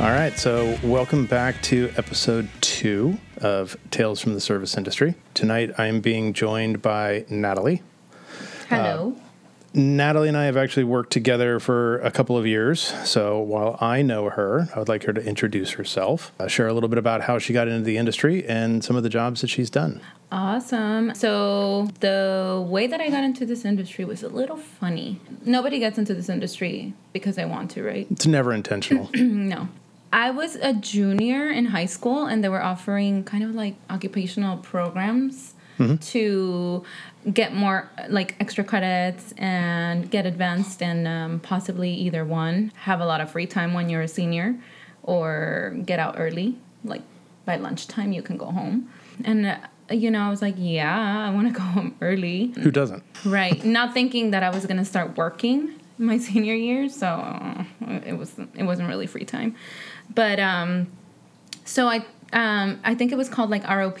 All right, so welcome back to episode two of Tales from the Service Industry. Tonight I am being joined by Natalie. Hello. Natalie and I have actually worked together for a couple of years. So while I know her, I would like her to introduce herself, uh, share a little bit about how she got into the industry and some of the jobs that she's done. awesome. So, the way that I got into this industry was a little funny. Nobody gets into this industry because they want to, right? It's never intentional. No. I was a junior in high school and they were offering kind of like occupational programs to get more like extra credits and get advanced and um, possibly either one have a lot of free time when you're a senior or get out early. Like by lunchtime you can go home. And uh, you know i was like yeah i want to go home early. Who doesn't? right. Not thinking that i was going to start working my senior year so uh, it was it wasn't really free time but um so i um i think it was called like rop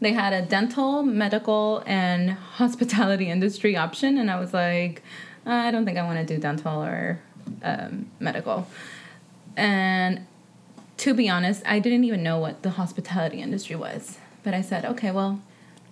they had a dental medical and hospitality industry option and i was like i don't think i want to do dental or um, medical. And to be honest i didn't even know what the hospitality industry was but i said okay well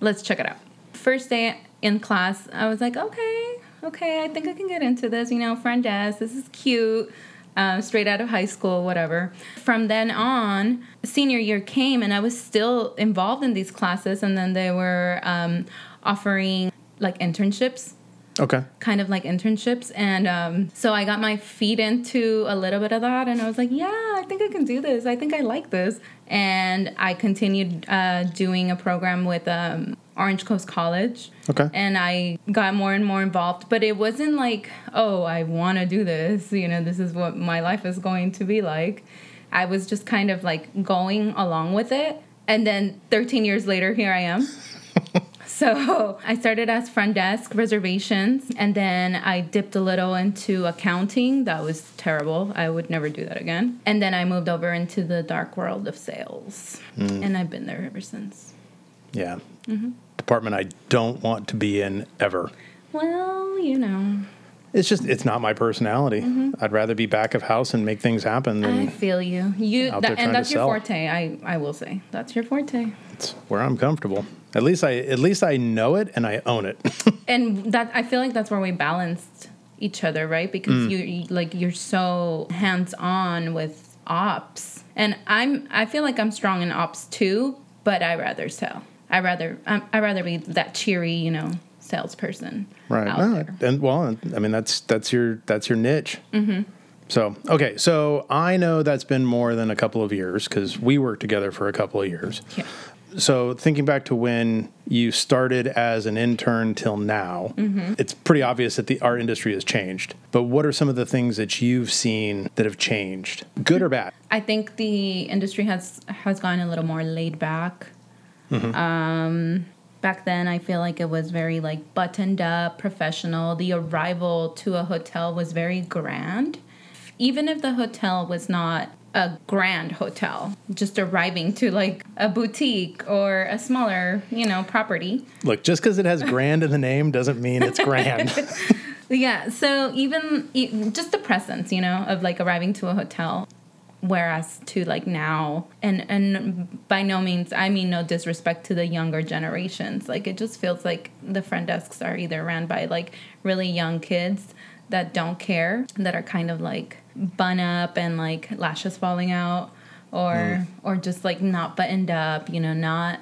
let's check it out. First day in class i was like okay okay i think i can get into this you know front desk this is cute uh, straight out of high school whatever. From then on senior year came and i was still involved in these classes. And then they were um, offering like internships. Okay. kind of like internships. And um, so i got my feet into a little bit of that. And i was like yeah i think i can do this. I think i like this. And i continued uh, doing a program with um, orange coast college Okay. and i got more and more involved but it wasn't like oh i want to do this you know this is what my life is going to be like i was just kind of like going along with it and then 13 years later here i am so I started as front desk reservations, and then I dipped a little into accounting. That was terrible. I would never do that again. And then I moved over into the dark world of sales, and I've been there ever since. Yeah. Mm-hmm. Department I don't want to be in ever. Well, you know, It's just, it's not my personality. I'd rather be back of house and make things happen Mm-hmm. I feel you. You that, and that's your forte. I I will say that's your forte. it's where I'm comfortable. At least I, at least I know it and I own it. and that I feel like that's where we balanced each other, right? Because you you- like you're so hands on with ops, and I'm I feel like I'm strong in ops too, but I rather sell. I rather I I rather be that cheery, you know, salesperson. Right. No, and well, I mean that's that's your that's your niche. Mm-hmm. So okay, so I know that's been more than a couple of years because we worked together for a couple of years. Yeah. So thinking back to when you started as an intern till now, Mm-hmm. it's pretty obvious that the art industry has changed. But what are some of the things that you've seen that have changed, good or bad? I think the industry has has gotten a little more laid back. Um, back then, I feel like it was very like buttoned up, professional. The arrival to a hotel was very grand, even if the hotel was not a grand hotel. Just arriving to like a boutique or a smaller, you know, property. Look, just because it has grand in the name doesn't mean it's grand. Yeah, so even just the presence, you know, of like arriving to a hotel whereas to like now and and by no means I mean no disrespect to the younger generations. Like it just feels like the front desks are either ran by like really young kids that don't care, that are kind of like bun up and like lashes falling out or mm. or just like not buttoned up, you know, not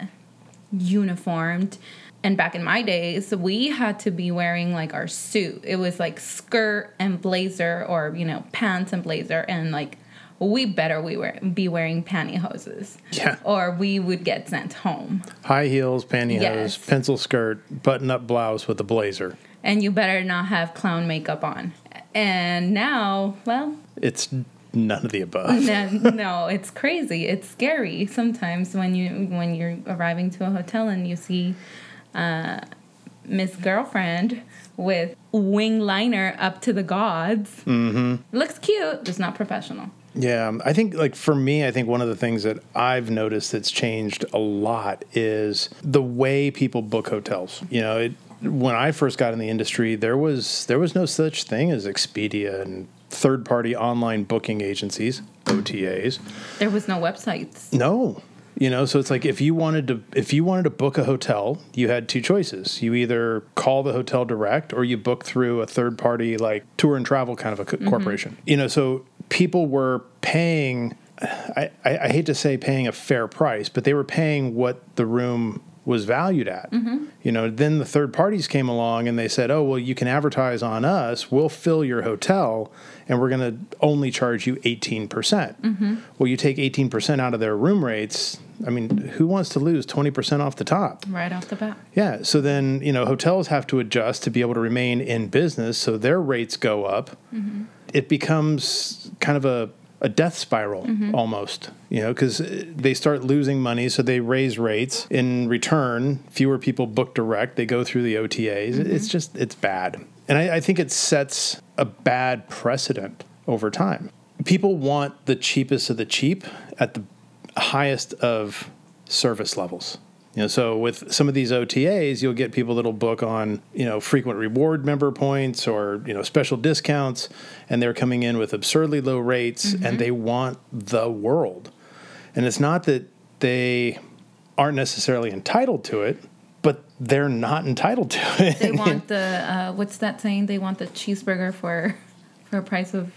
uniformed. And back in my days, we had to be wearing like our suit. It was like skirt and blazer, or you know, pants and blazer, and like we better we were be wearing pantyhoses, Yeah. or we would get sent home. High heels, pantyhose, Yes. pencil skirt, button up blouse with a blazer. And you better not have clown makeup on. And now, well, It's none of the above. no, no, it's crazy. It's scary sometimes when you when you're arriving to a hotel and you see uh, Miss Girlfriend with wing liner up to the gods. Mm-hmm. Looks cute, just not professional. Yeah, I think like for me, I think one of the things that I've noticed that's changed a lot is the way people book hotels. You know, it, when I first got in the industry, there was there was no such thing as Expedia and third party online booking agencies, OTAs. There was no websites. No. You know, so it's like if you wanted to if you wanted to book a hotel, you had two choices. You either call the hotel direct or you book through a third party like tour and travel kind of a co- mm-hmm. corporation. You know, so people were paying I, I, I hate to say paying a fair price, but they were paying what the room was valued at. Mm-hmm. You know, then the third parties came along and they said, "Oh, well, you can advertise on us. We'll fill your hotel, and we're going to only charge you eighteen percent." Mm-hmm. Well, you take eighteen percent out of their room rates. I mean, who wants to lose twenty percent off the top? Right off the bat. Yeah. So then, you know, hotels have to adjust to be able to remain in business. So their rates go up. Mm-hmm. It becomes kind of a, a death spiral mm-hmm. almost, you know, because they start losing money. So they raise rates. In return, fewer people book direct. They go through the OTAs. It's just, it's bad. And I, I think it sets a bad precedent over time. People want the cheapest of the cheap at the highest of service levels. You know, so with some of these OTAs, you'll get people that'll book on, you know, frequent reward member points or, you know, special discounts, and they're coming in with absurdly low rates and mm-hmm. they want the world. And it's not that they aren't necessarily entitled to it, but they're not entitled to it. They want the uh, what's that saying? They want the cheeseburger for for a price of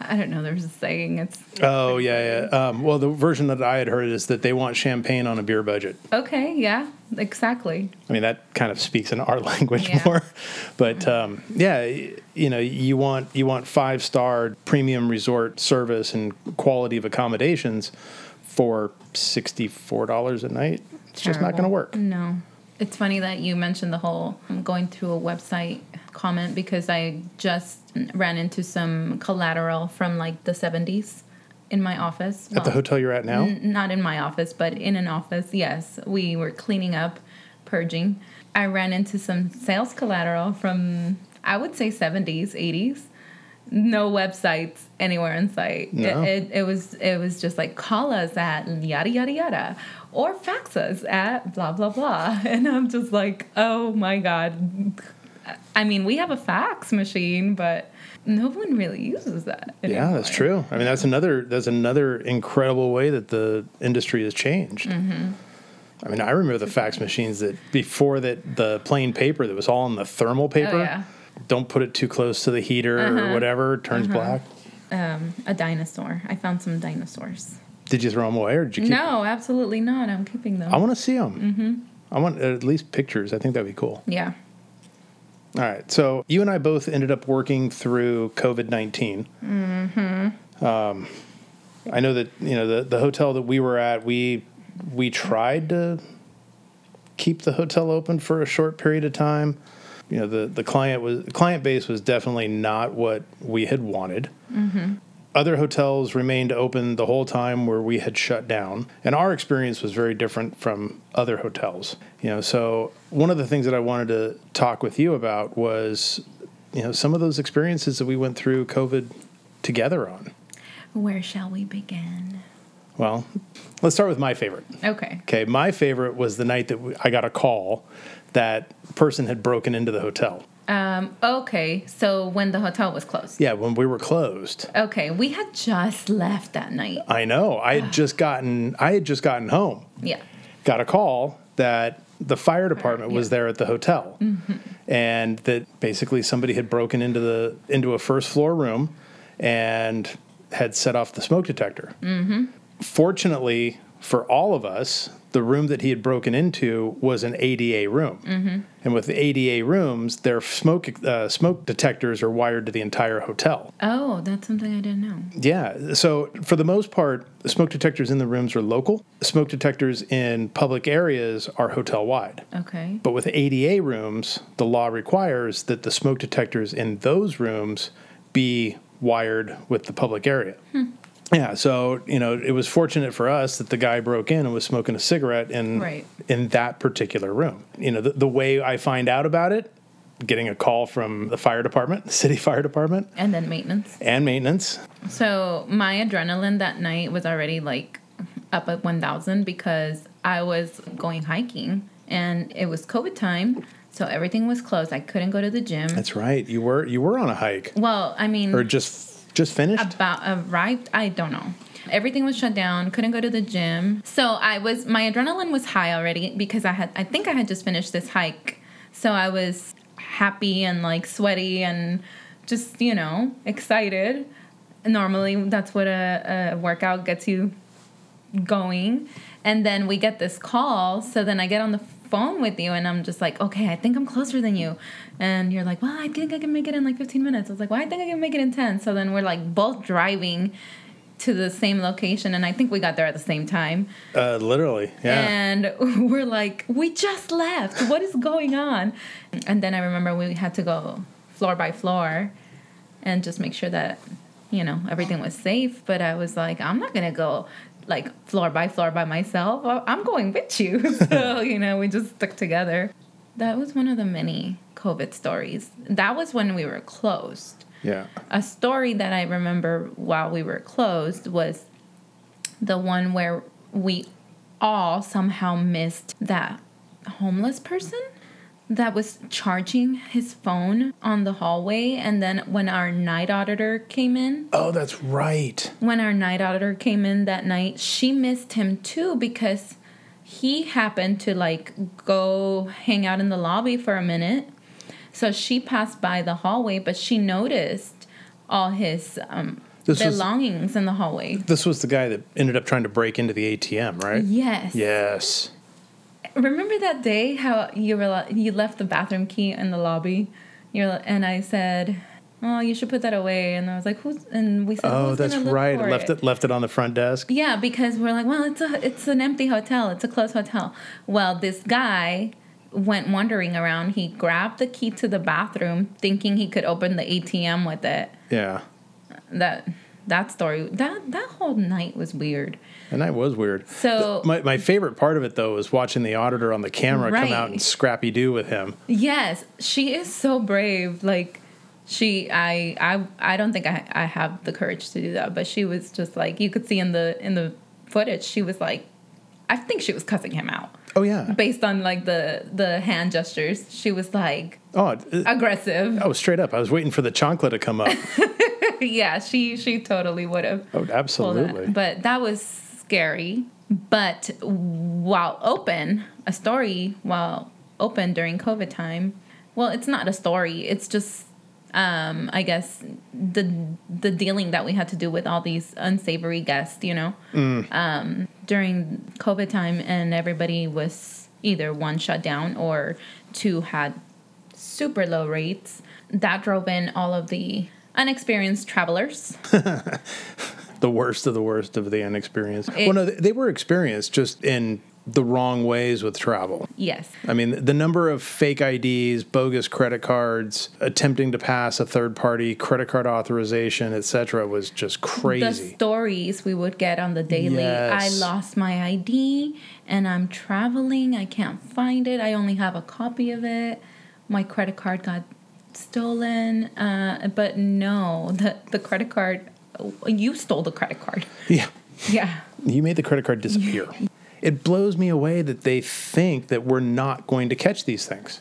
I don't know. There's a saying. It's oh, yeah, yeah. Um, well, the version that I had heard is that they want champagne on a beer budget. okay. Yeah, exactly. I mean, that kind of speaks in our language Yeah. more. But um, yeah, you know, you want you want five star premium resort service and quality of accommodations for sixty four dollars a night. It's just not going to work. No. It's funny that you mentioned the whole going through a website comment because I just ran into some collateral from like the 70s in my office. At the hotel you're at now, n- not in my office, but in an office. Yes, we were cleaning up, purging. I ran into some sales collateral from I would say 70s, 80s. No websites anywhere in sight. No. It, it, it was it was just like call us at yada yada yada or fax us at blah blah blah. And I'm just like, oh my god. I mean, we have a fax machine, but no one really uses that. yeah, that's true. I mean, that's another that's another incredible way that the industry has changed. Mm-hmm. I mean, I remember the fax machines that before that the plain paper that was all in the thermal paper. Oh, yeah. Don't put it too close to the heater or Uh-huh. whatever. It turns black. Um, a dinosaur. I found some dinosaurs. Did you throw them away or did you keep? No, absolutely not. I'm keeping them. I want to see them. Mm-hmm. I want at least pictures. I think that'd be cool. yeah. All right. So you and I both ended up working through COVID 19. Mm-hmm. Um, I know that you know the the hotel that we were at. We we tried to keep the hotel open for a short period of time. You know the the client was client base was definitely not what we had wanted. Mm-hmm. Other hotels remained open the whole time where we had shut down, and our experience was very different from other hotels. You know, so one of the things that I wanted to talk with you about was, you know, some of those experiences that we went through COVID together on. Where shall we begin? Well, let's start with my favorite. Okay. Okay, my favorite was the night that we- I got a call that person had broken into the hotel. Um, okay. So when the hotel was closed. Yeah, when we were closed. Okay. We had just left that night. I know. I had just gotten I had just gotten home. Yeah. Got a call that the fire department was there at the hotel. And that basically somebody had broken into the into a first floor room and had set off the smoke detector. Fortunately for all of us, the room that he had broken into was an ADA room. And with the ADA rooms, their smoke uh, smoke detectors are wired to the entire hotel. Oh, that's something I didn't know. Yeah. So for the most part, the smoke detectors in the rooms are local. Smoke detectors in public areas are hotel wide. Okay. But with ADA rooms, the law requires that the smoke detectors in those rooms be wired with the public area. Yeah, so you know, it was fortunate for us that the guy broke in and was smoking a cigarette in Right. in that particular room. You know, the, the way I find out about it, getting a call from the fire department, the city fire department, And then maintenance. and maintenance. So my adrenaline that night was already like up at 1000 because I was going hiking and it was COVID time. So everything was closed. I couldn't go to the gym. That's right. You were you were on a hike well, I mean, or just just finished. about uh, arrived i don't know. Everything was shut down couldn't go to the gym. So i was my adrenaline was high already because i had i think i had just finished this hike. So i was happy and like sweaty and just you know excited. Normally that's what a, a workout gets you going. And then we get this call. So then i get on the phone with you and i'm just like okay i think i'm closer than you. And you're like well i think i can make it in like 15 minutes. I was like well i think i can make it in 10 so then we're like both driving to the same location and i think we got there at the same time. Uh, literally, yeah. and we're like we just left. What is going on? And then i remember we had to go floor by floor and just make sure that you know everything was safe. But i was like i'm not gonna go like floor by floor by myself i'm going with you. So you know we just stuck together. That was one of the many covid stories. That was when we were closed. Yeah. a story that I remember while we were closed was the one where we all somehow missed that homeless person that was charging his phone on the hallway and then when our night auditor came in Oh, that's right. when our night auditor came in that night, she missed him too because he happened to like go hang out in the lobby for a minute. So she passed by the hallway, but she noticed all his um, This was- belongings in the hallway. This was the guy that ended up trying to break into the ATM, right? Yes. Yes. Remember that day how you were you left the bathroom key in the lobby? You're and I said, "Oh, you should put that away." And I was like, "Who's?" And we said, Oh, "Who's that's right. Left it left it on the front desk. Yeah, because we're like, well, it's a it's an empty hotel. It's a closed hotel. Well, this guy went wandering around. He grabbed the key to the bathroom, thinking he could open the ATM with it. Yeah. That that story that that whole night was weird. And that was weird. So My, my favorite part of it though was watching the auditor on the camera come out and scrappy do with him. yes, she is so brave. Like she, I, I, I don't think I, I have the courage to do that. But she was just like you could see in the in the footage. She was like, I think she was cussing him out. Oh yeah. based on like the the hand gestures she was like Oh, it, aggressive oh, straight up. I was waiting for the chocolate to come up. yeah she she totally would have Oh, absolutely. but that was scary but while open a story while open during covid time well it's not a story it's just um i guess the the dealing that we had to do with all these unsavory guests you know? Um during covid time and everybody was either one shut down or two had super low rates that drove in all of the unexperienced travelers. The worst of the worst of the inexperienced. It- well, no, they, they were experienced just in the wrong ways with travel. yes I mean, the number of fake IDs, bogus credit cards, attempting to pass a third party credit card authorization, etc., was just crazy. the stories we would get on the daily. I lost my ID and I'm traveling. I can't find it. I only have a copy of it. My credit card got stolen. Uh, but no, the, the credit card, you stole the credit card. yeah. Yeah. You made the credit card disappear. It blows me away that they think that we're not going to catch these things.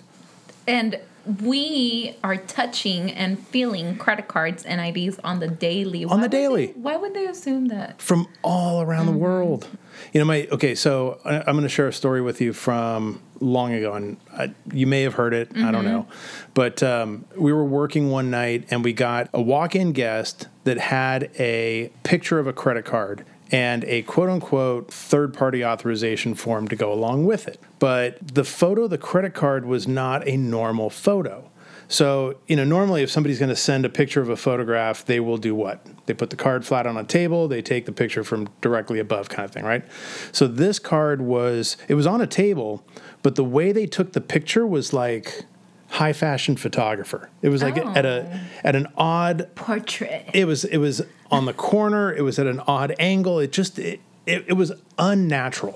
And we are touching and feeling credit cards and IDs on the daily. Why the would daily. they- why would they assume that? from all around the mm-hmm. world. You know, my okay. So I- I'm going to share a story with you from long ago, and I, you may have heard it. I don't mm-hmm. know, but um, we were working one night, and we got a walk-in guest that had a picture of a credit card and a quote-unquote third-party authorization form to go along with it. But the photo, the credit card, was not a normal photo. So, you know, normally if somebody's going to send a picture of a photograph, they will do what? They put the card flat on a table, they take the picture from directly above kind of thing, right? So this card was it was on a table, but the way they took the picture was like high fashion photographer. It was like at a oh. at an odd Portrait. it was it was on the corner it was at an odd angle. It just it, it, it was unnatural.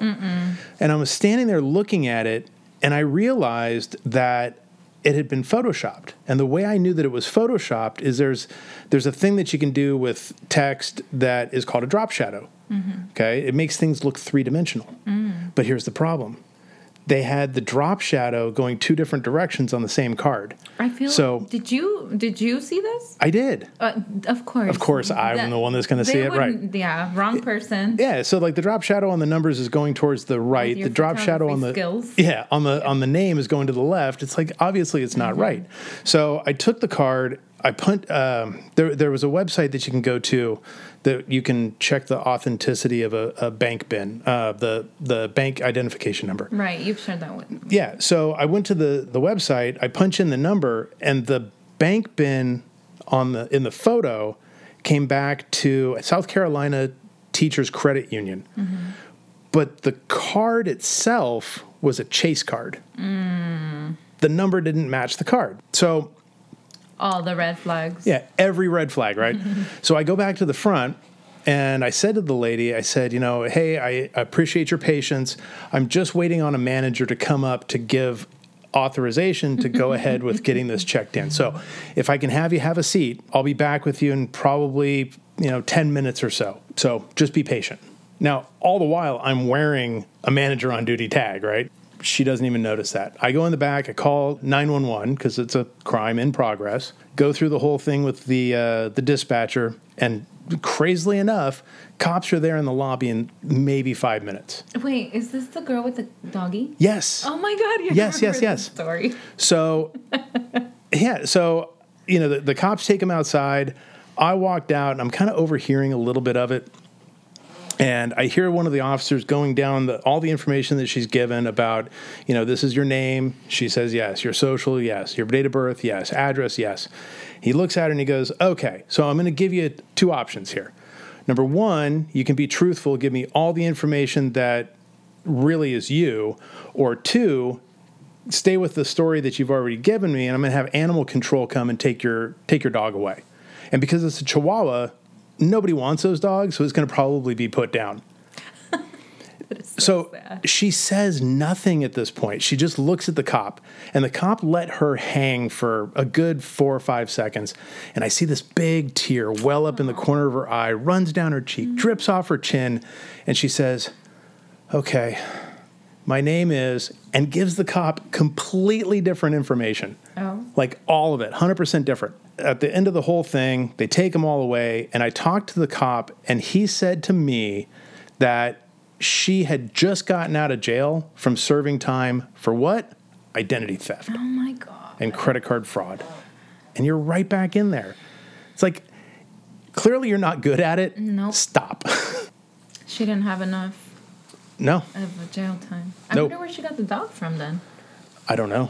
And i was standing there looking at it and i realized that it had been photoshopped. And the way i knew that it was photoshopped is there's there's a thing that you can do with text that is called a drop shadow. Mm-hmm. Okay? It makes things look three-dimensional. Mm. But here's the problem they had the drop shadow going two different directions on the same card. I feel So- Did you did you see this? I did. Uh, of course. Of course, I'm That- the one that's going to see it, right? Yeah, wrong person. Yeah, so like the drop shadow on the numbers is going towards the right. The drop shadow on the skills. yeah on the on the name is going to the left. It's like obviously it's not right. So I took the card. I put um, there. There was a website that you can go to that you can check the authenticity of a, a bank bin, uh, the the bank identification number. Right, you've shared that one. Yeah. So I went to the the website. I punch in the number, and the bank bin on the in the photo came back to South Carolina Teachers Credit Union, but the card itself was a Chase card. The number didn't match the card. So All the red flags. yeah, every red flag, right? so I go back to the front and I said to the lady, I said, you know, hey, I appreciate your patience. I'm just waiting on a manager to come up to give authorization to go ahead with getting this checked in. So if I can have you have a seat, I'll be back with you in probably, you know, 10 minutes or so. So just be patient. Now, all the while, I'm wearing a manager on duty tag, right? She doesn't even notice that. I go in the back, I call 911 because it's a crime in progress. Go through the whole thing with the uh, the dispatcher, and crazily enough, cops are there in the lobby in maybe five minutes. Wait, is this the girl with the doggy? Yes. Oh my god! You Yes, yes, yes. Story. So, yeah, so, you know, the, the cops take him outside. I walked out and I'm kind of overhearing a little bit of it. And I hear one of the officers going down the, all the information that she's given about, you know, this is your name. She says, yes. Your social, yes. Your date of birth, yes. Address, yes. He looks at her and he goes, okay, so I'm going to give you two options here. Number one, you can be truthful, give me all the information that really is you. Or two, stay with the story that you've already given me and I'm going to have animal control come and take your take your dog away. And because it's a chihuahua, nobody wants those dogs, so it's going to probably be put down. Is So she says nothing at this point. She just looks at the cop, and the cop let her hang for a good four or five seconds. And I see this big tear well up in the corner of her eye, runs down her cheek, drips off her chin, and she says, Okay, my name is, and gives the cop completely different information. Oh. Like all of it, 100% different. At the end of the whole thing, they take them all away, and I talked to the cop, and he said to me that she had just gotten out of jail from serving time for what? Identity theft Oh my god. and credit card fraud. And you're right back in there. It's like, clearly you're not good at it. Nope. Stop. She didn't have enough no, of jail time. I Nope. wonder where she got the dog from then. I don't know.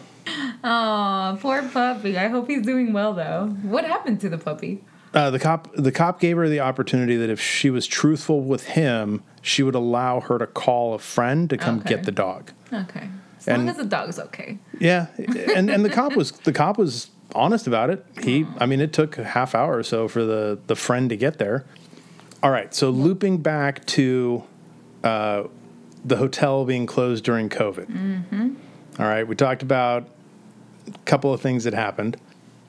Oh, poor puppy. I hope he's doing well though. What happened to the puppy? Uh, the cop the cop gave her the opportunity that if she was truthful with him, she would allow her to call a friend to come Okay. get the dog. Okay. As And- long as the dog's okay. Yeah, and and the cop was the cop was honest about it. He, I mean, it took a half hour or so for the the friend to get there. All right, so looping back to uh, the hotel being closed during COVID. All right, we talked about couple of things that happened.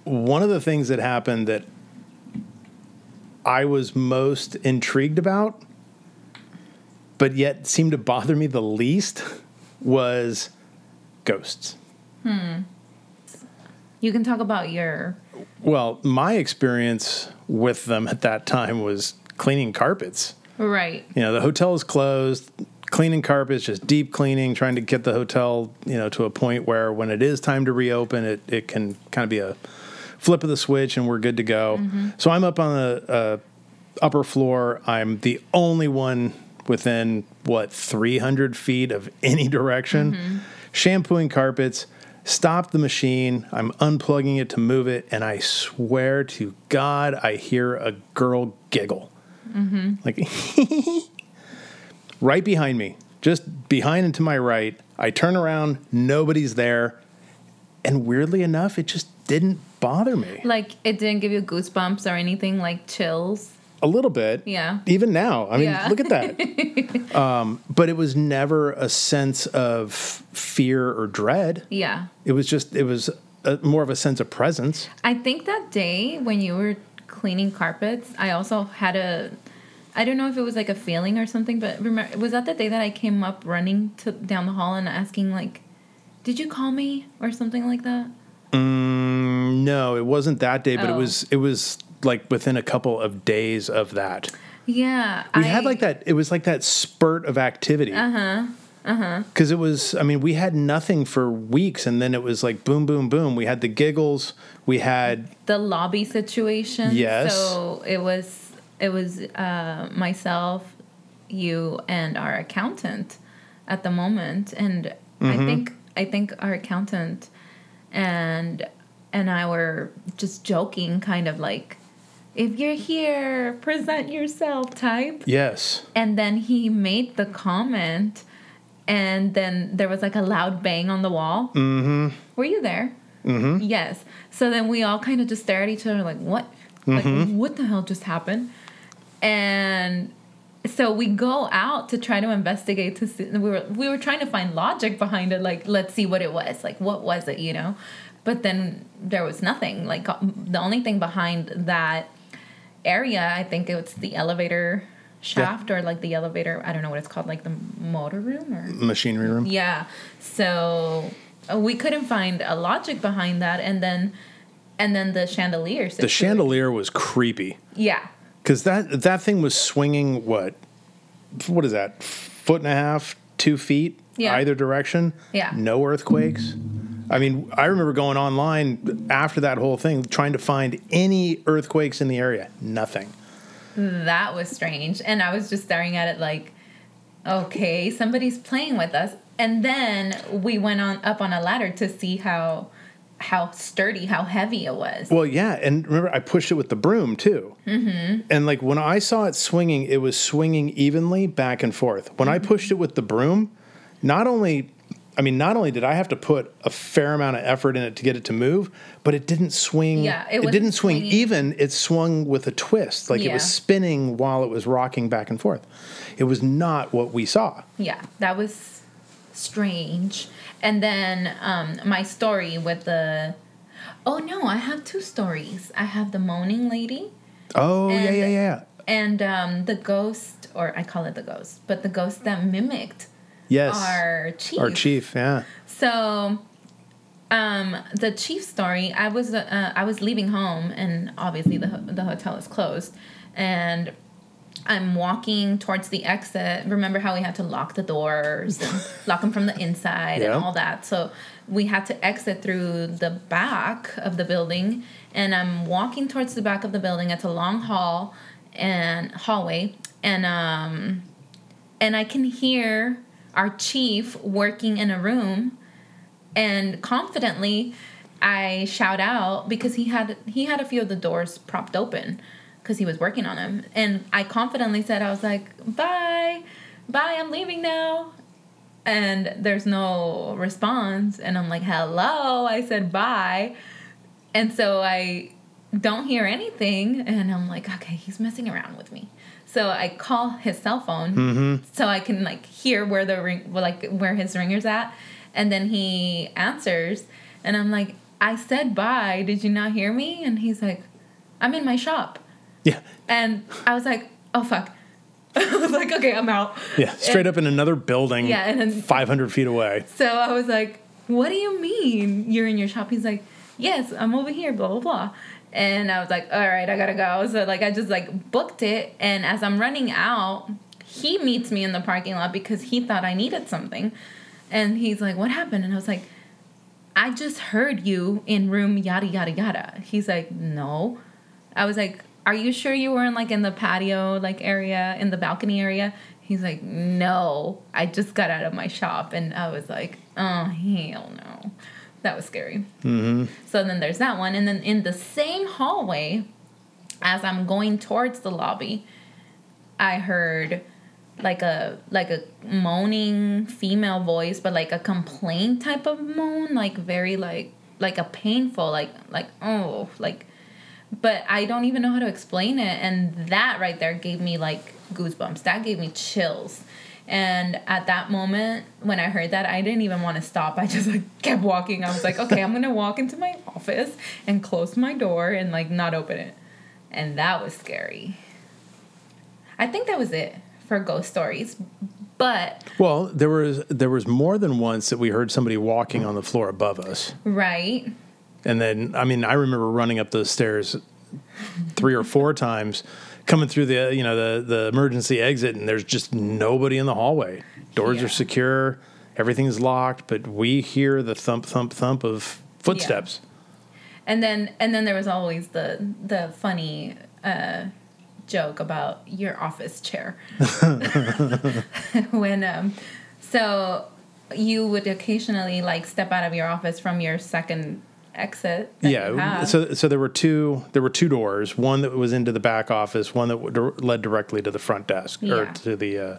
One of the things that happened that I was most intrigued about, but yet seemed to bother me the least, was ghosts. Hmm. You can talk about your Well, my experience with them at that time was cleaning carpets. right. You know, the hotel is closed, cleaning carpets, just deep cleaning, trying to get the hotel, you know, to a point where when it is time to reopen, it, it can kind of be a flip of the switch and we're good to go. So I'm up on the uh, upper floor. I'm the only one within, what, 300 feet of any direction, shampooing carpets. Stop the machine. I'm unplugging it to move it, and I swear to God, I hear a girl giggle. Like, right behind me, just behind and to my right. I turn around, nobody's there. And weirdly enough, it just didn't bother me. Like it didn't give you goosebumps or anything like chills. A little bit. Yeah. Even now. I mean, Yeah. look at that. um, but it was never a sense of fear or dread. Yeah. It was just, it was a, more of a sense of presence. I think that day when you were cleaning carpets, I also had a I don't know if it was like a feeling or something, but remember, was that the day that I came up running to down the hall and asking like, "Did you call me?" or something like that? Mm, no, it wasn't that day, but it Oh. was it was like within a couple of days of that. Yeah, We I, had like that. It was like that spurt of activity. Uh huh. Uh huh. Because it was. I mean, we had nothing for weeks, and then it was like boom, boom, boom. We had the giggles. We had the lobby situation. Yes. So it was it was uh, myself, you, and our accountant at the moment, and I think I think our accountant and and I were just joking, kind of like, if you're here, present yourself type. yes. And then he made the comment, and then there was like a loud bang on the wall. Mm-hmm. Were you there? Mm-hmm. Yes. So then we all kind of just stare at each other like, what? Like, what the hell just happened? And so we go out to try to investigate to see we were we were trying to find logic behind it like let's see what it was like what was it you know? But then there was nothing like the only thing behind that area i think it's the elevator shaft or like the elevator i don't know what it's called like the motor room or Machinery room. yeah. So uh, we couldn't find a logic behind that and then and then the chandelier The chandelier was creepy. Yeah because that that thing was swinging. What? What is that? Foot and a half, two feet, Yeah. either direction. Yeah. No earthquakes. I mean, I remember going online after that whole thing, trying to find any earthquakes in the area. Nothing. That was strange. And I was just staring at it like, okay, somebody's playing with us. And then we went on up on a ladder to see how how sturdy, how heavy it was. Well, yeah, and remember, I pushed it with the broom too. Mm-hmm. And like when I saw it swinging, it was swinging evenly back and forth. When I pushed it with the broom, not only, I mean, not only did I have to put a fair amount of effort in it to get it to move, but it didn't swing. Yeah, it it, didn't swing swinging. even. It swung with a twist, like it was spinning while it was rocking back and forth. It was not what we saw. Yeah, that was strange. And then um, my story with the. Oh no, I have two stories. I have the moaning lady Oh yeah, And- yeah, yeah. and um, the ghost, or I call it the ghost, but the ghost that mimicked Yes, our chief. our chief. Yeah. So, um, the chief story. I was uh, I was leaving home, and obviously the ho- the hotel is closed, and I'm walking towards the exit. Remember how we had to lock the doors and lock them from the inside Yeah. and all that. So we had to exit through the back of the building, and I'm walking towards the back of the building. It's a long hall and hallway, and um, and I can hear our chief working in a room and confidently I shout out because he had he had a few of the doors propped open because he was working on them and I confidently said I was like bye. Bye I'm leaving now. And there's no response. And I'm like hello? I said bye. And so I don't hear anything. And I'm like okay he's messing around with me. So I call his cell phone mm-hmm. so I can like hear where the ring like where his ringer's at. And then he answers. And I'm like I said bye. Did you not hear me? And he's like I'm in my shop Yeah. and I was like oh fuck I was like okay I'm out Yeah. Straight And- up in another building. Yeah, and then- 500 feet away. so I was like, "What do you mean you're in your shop?" He's like, "Yes, I'm over here." Blah blah blah. And I was like, "All right, I gotta go." So like, I just like booked it, and as I'm running out, he meets me in the parking lot because he thought I needed something, and he's like, "What happened?" And I was like, "I just heard you in room yada yada yada." He's like, "No." I was like, "Are you sure you weren't like in the patio like area in the balcony area?" He's like, "No, I just got out of my shop," and I was like, "Oh hell no." That was scary. Mm-hmm. So then there's that one, and then in the same hallway, as I'm going towards the lobby, I heard like a like a moaning female voice, but like a complaint type of moan, like very like like a painful, like like oh like but I don't even know how to explain it. And that right there gave me like goosebumps. That gave me chills. And at that moment, when I heard that, I didn't even want to stop. I just like kept walking. I was like, okay, I'm gonna walk into my office and close my door and like not open it. And that was scary. I think that was it for ghost stories. But Well, there was there was more than once that we heard somebody walking on the floor above us, right, and then I mean I remember running up those stairs three or four times, coming through the you know the the emergency exit, and there's just nobody in the hallway. Doors Yeah. are secure, everything's locked, but we hear the thump thump thump of footsteps. and then and then there was always the the funny uh, joke about your office chair when um so you would occasionally like step out of your office from your second exit Yeah, so so there were two there were two doors. One that was into the back office, one that led directly to the front desk or to the uh,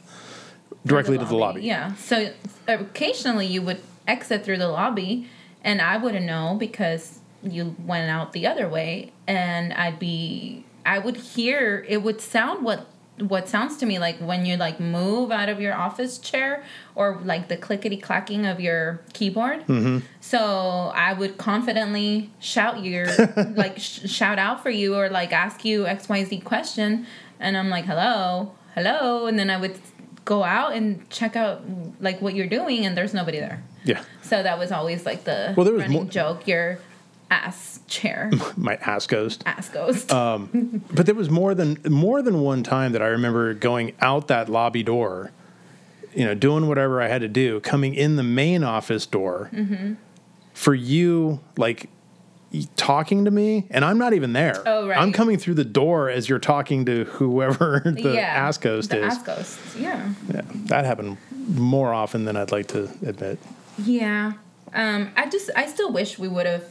directly to the lobby. Yeah. So occasionally you would exit through the lobby, and I wouldn't know because you went out the other way, and I'd be, I would hear it would sound what what sounds to me like when you like move out of your office chair or like the clickety clacking of your keyboard. Mm-hmm. So I would confidently shout your like sh- shout out for you or like ask you X Y Z question, and I'm like hello, hello, and then I would go out and check out like what you're doing, and there's nobody there. Yeah, So that was always like the Well, there was running more- joke. Your ass chair, my ass ghost. ass ghost. Um, But there was more than more than one time that I remember going out that lobby door, you know, doing whatever I had to do, coming in the main office door Mm-hmm. for you, like talking to me, and I'm not even there. Oh, right. I'm coming through the door as you're talking to whoever the yeah, ass ghost the is. ass ghost. Yeah. Yeah, that happened more often than I'd like to admit. Yeah. Um, I just I still wish we would have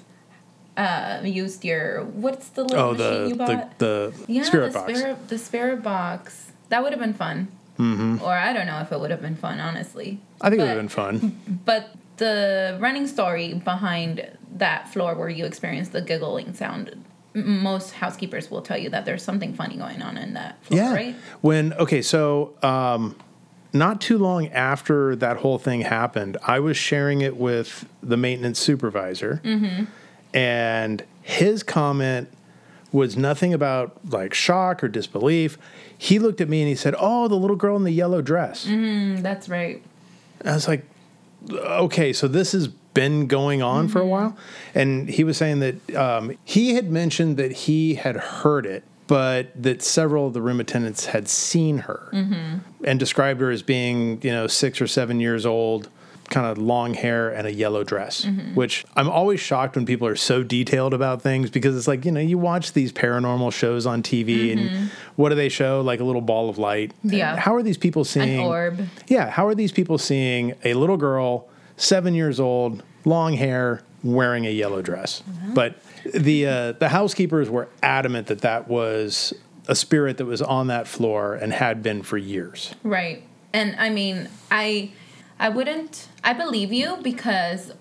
uh used your what's the little Oh, machine the you the, bought? the yeah, spirit the box. spirit the spirit box. That would have been fun. Mm-hmm. Or I don't know if it would have been fun, honestly. I think it would have been fun. But the running story behind that floor where you experienced the giggling sound most housekeepers will tell you that there's something funny going on in that floor, Yeah. right? When okay, so um, not too long after that whole thing happened, I was sharing it with the maintenance supervisor, Mm-hmm. And his comment was nothing about like shock or disbelief. He looked at me and he said, "Oh, the little girl in the yellow dress." Mm, that's right. I was like, okay, so this has been going on for a while. And he was saying that um, he had mentioned that he had heard it, but that several of the room attendants had seen her and described her as being, you know, six or seven years old. Kind of long hair and a yellow dress, mm-hmm. which I'm always shocked when people are so detailed about things because it's like, you know, you watch these paranormal shows on TV and mm-hmm. what do they show? Like a little ball of light. Yeah. How are these people seeing? An orb. Yeah, how are these people seeing a little girl, seven years old, long hair, wearing a yellow dress? Mm-hmm. But the uh, the housekeepers were adamant that that was a spirit that was on that floor and had been for years. Right. And I mean, I I wouldn't I believe you because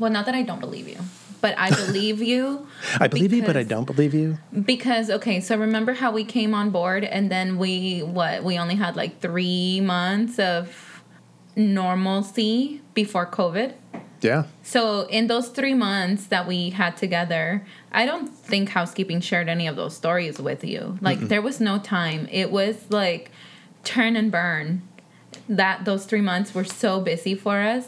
well, not that I don't believe you, but I believe you. I believe you, but I don't believe you. Because okay, so remember how we came on board and then we what we only had like three months of normalcy before COVID. Yeah, So in those three months that we had together, I don't think housekeeping shared any of those stories with you. Like there was no time. It was like turn and burn. That those three months were so busy for us.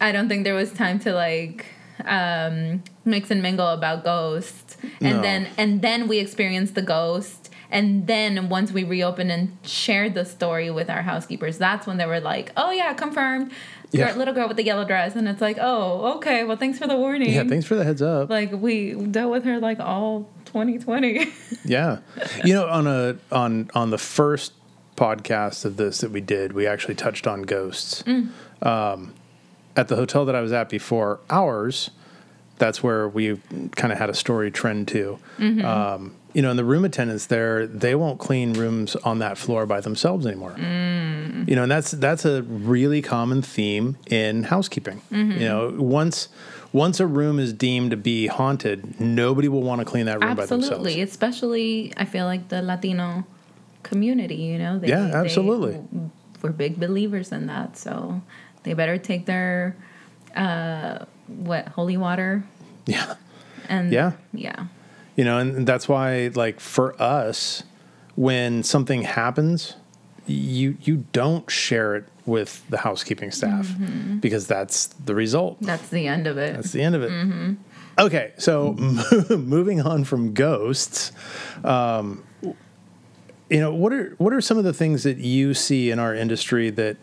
I don't think there was time to like um, mix and mingle about ghosts. And No. then and then we experienced the ghost. And then once we reopened and shared the story with our housekeepers, that's when they were like, "Oh yeah, confirmed." Yeah. Little girl with the yellow dress, and it's like, "Oh, okay. Well, thanks for the warning." yeah. Thanks for the heads up. Like we dealt with her like all 2020. Yeah, you know, on a on on the first podcast of this that we did, we actually touched on ghosts. Um, at the hotel that I was at before ours, that's where we kind of had a story trend to. Um, you know, and the room attendants there, they won't clean rooms on that floor by themselves anymore. You know, and that's that's a really common theme in housekeeping. You know, once once a room is deemed to be haunted, nobody will want to clean that room by themselves. Absolutely, especially I feel like the Latino community. You know, they, Yeah, absolutely. They, we're big believers in that, so they better take their uh, what holy water Yeah. and Yeah. yeah, You know, and that's why, like, for us, when something happens, you you don't share it with the housekeeping staff because that's the result. That's the end of it. That's the end of it. Okay, so moving on from ghosts, um, you know what are what are some of the things that you see in our industry that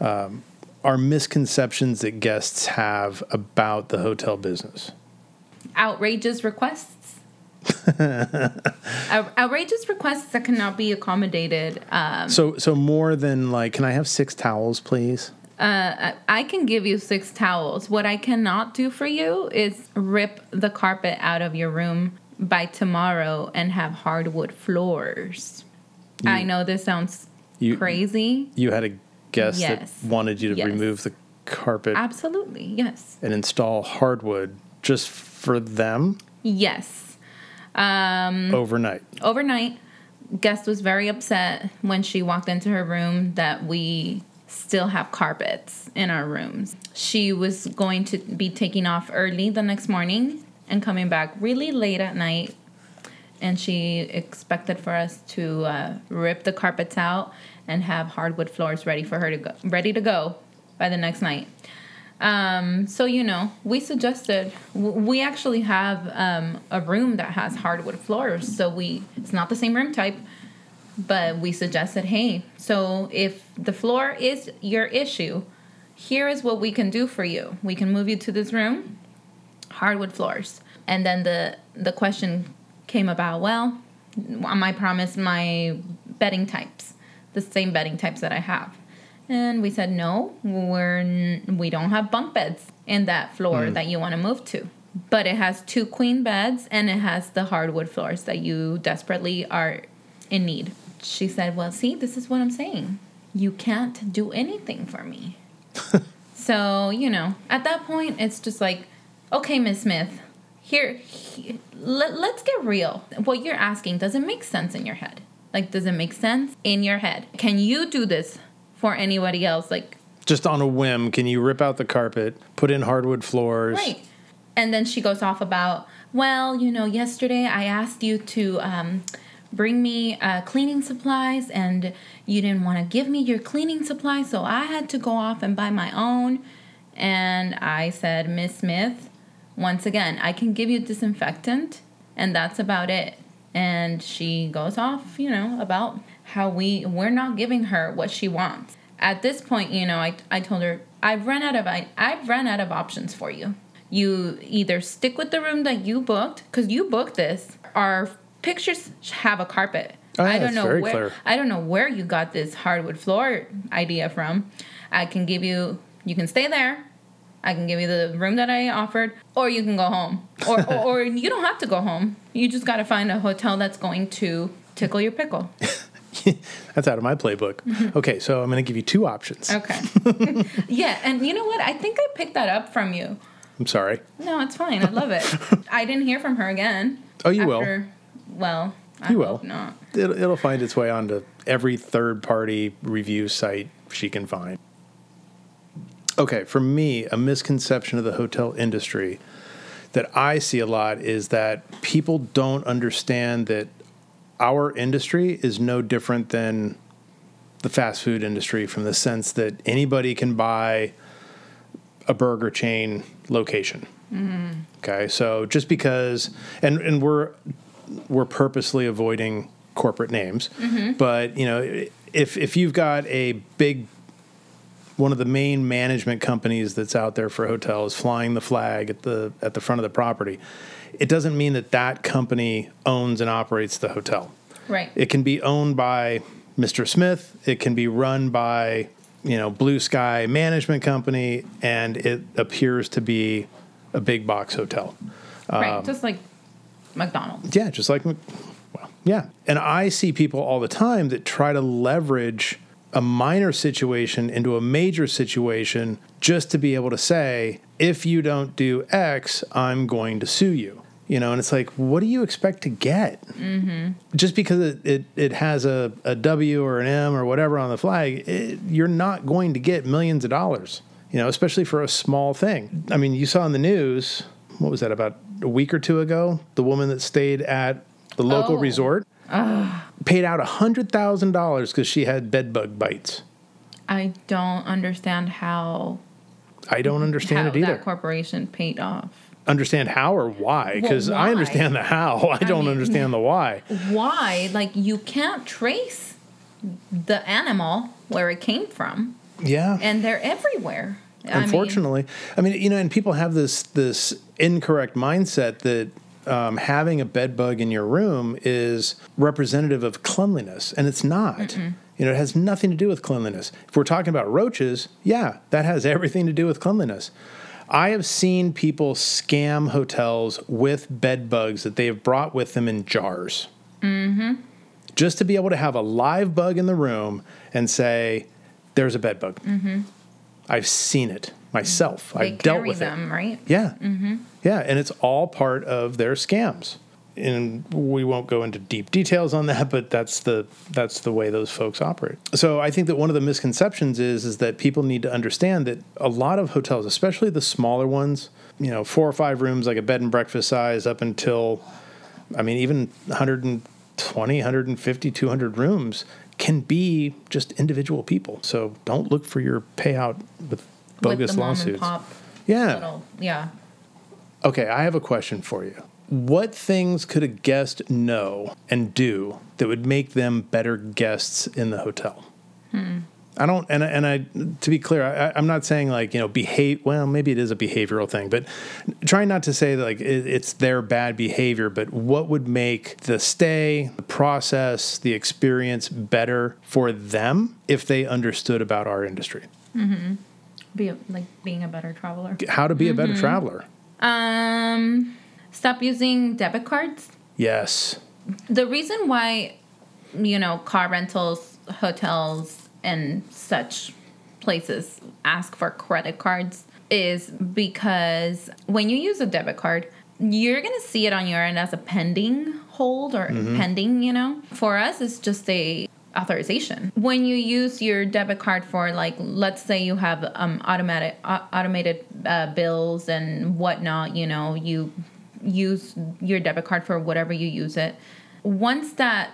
um, are misconceptions that guests have about the hotel business? outrageous requests. Out- outrageous requests that cannot be accommodated. Um, So so more than like, can I have six towels, please? I I can give you six towels. What I cannot do for you is rip the carpet out of your room by tomorrow and have hardwood floors. I know this sounds You- crazy. You had a guest Yes. that wanted you to Yes. remove the carpet Absolutely, yes. and install hardwood just for them Yes. Um, overnight. overnight, guest was very upset when she walked into her room that we still have carpets in our rooms. She was going to be taking off early the next morning and coming back really late at night. And she expected for us to uh, rip the carpets out and have hardwood floors ready for her to go, ready to go by the next night. Um, so you know, we suggested we actually have um, a room that has hardwood floors. So we it's not the same room type, but we suggested, hey, so if the floor is your issue, here is what we can do for you. We can move you to this room, hardwood floors, and then the the question came about. Well, I promised my bedding types, the same bedding types that I have. And we said no, we're n- we don't have bunk beds in that floor hmm. that you want to move to. But it has two queen beds and it has the hardwood floors that you desperately are in need. She said, "Well, see, this is what I'm saying. You can't do anything for me." so, you know, at that point it's just like, "Okay, Miss Smith, here, he- let, let's get real. What you're asking does it make sense in your head? Like does it make sense in your head? Can you do this for anybody else like Just on a whim, can you rip out the carpet, put in hardwood floors? Right. And then she goes off about, well, you know, yesterday I asked you to um, bring me uh, cleaning supplies and you didn't want to give me your cleaning supplies, so I had to go off and buy my own. And I said, Miss Smith, once again, I can give you disinfectant, and that's about it. And she goes off, you know, about how we we're not giving her what she wants. At this point, you know, I, I told her I've run out of I, I've run out of options for you. You either stick with the room that you booked because you booked this. Our pictures have a carpet. Oh, yeah, I don't know where clear. I don't know where you got this hardwood floor idea from. I can give you you can stay there. I can give you the room that I offered, or you can go home. Or, or, or you don't have to go home. You just got to find a hotel that's going to tickle your pickle. That's out of my playbook. Okay, so I'm going to give you two options. Mm-hmm. Okay. yeah, and you know what? I think I picked that up from you. I'm sorry. No, it's fine. I love it. I didn't hear from her again. Oh, you will. Well, I You hope will. not. It'll, it'll find its way onto every third party review site she can find. Okay, for me, a misconception of the hotel industry that I see a lot is that people don't understand that our industry is no different than the fast food industry from the sense that anybody can buy a burger chain location. Mm-hmm. Okay, so just because, and and we're we're purposely avoiding corporate names, mm-hmm. but you know, if if you've got a big one of the main management companies that's out there for hotels flying the flag at the at the front of the property, it doesn't mean that that company owns and operates the hotel. Right. It can be owned by Mr. Smith. It can be run by, you know, Blue Sky Management Company, and it appears to be a big box hotel. right. Um, just like McDonald's. Yeah, just like, well, yeah. And I see people all the time that try to leverage a minor situation into a major situation just to be able to say, if you don't do X, I'm going to sue you. You know, and it's like, what do you expect to get? Mm-hmm. Just because it, it, it has a, a W or an M or whatever on the flag, it, you're not going to get millions of dollars, you know, especially for a small thing. I mean, you saw in the news, what was that, about a week or two ago? The woman that stayed at the local Oh. resort. paid out $100,000 because she had bed bug bites. I don't understand how I don't understand how it either. that corporation paid off. understand how or why because I understand the how. I don't mean- understand the why. Why? Like you can't trace the animal where it came from, Yeah. and they're everywhere. I mean, Unfortunately, I mean, you know, and people have this this incorrect mindset that um, having a bed bug in your room is representative of cleanliness, and it's not. Mm-hmm. You know, it has nothing to do with cleanliness. If we're talking about roaches, yeah, that has everything to do with cleanliness. I have seen people scam hotels with bed bugs that they have brought with them in jars. Mm-hmm. Just to be able to have a live bug in the room and say, "There's a bed bug." Mm-hmm. I've seen it myself. they I've dealt with it. them, right? Yeah. Yeah. And it's all part of their scams. And we won't go into deep details on that, but that's the that's the way those folks operate. So I think that one of the misconceptions is is that people need to understand that a lot of hotels, especially the smaller ones, you know, four or five rooms like a bed and breakfast size up until I mean even 120, 150, 200 rooms can be just individual people. So don't look for your payout with bogus With lawsuits. Yeah. little, yeah. Okay, I have a question for you. What things could a guest know and do that would make them better guests in the hotel? I don't, and I, and I, to be clear, I, I'm not saying like you know behave. Well, maybe it is a behavioral thing, but trying not to say that like it, it's their bad behavior. But what would make the stay, the process, the experience better for them if they understood about our industry? Mm-hmm. Be a, like being a better traveler. How to be a better traveler? Um, stop using debit cards. Yes. The reason why, you know, car rentals, hotels, and such places ask for credit cards is because when you use a debit card, you're going to see it on your end as a pending hold or pending, you know. For us, it's just a authorization. When you use your debit card for like let's say you have um automatic au- automated uh, bills and whatnot, you know, you use your debit card for whatever you use it. Once that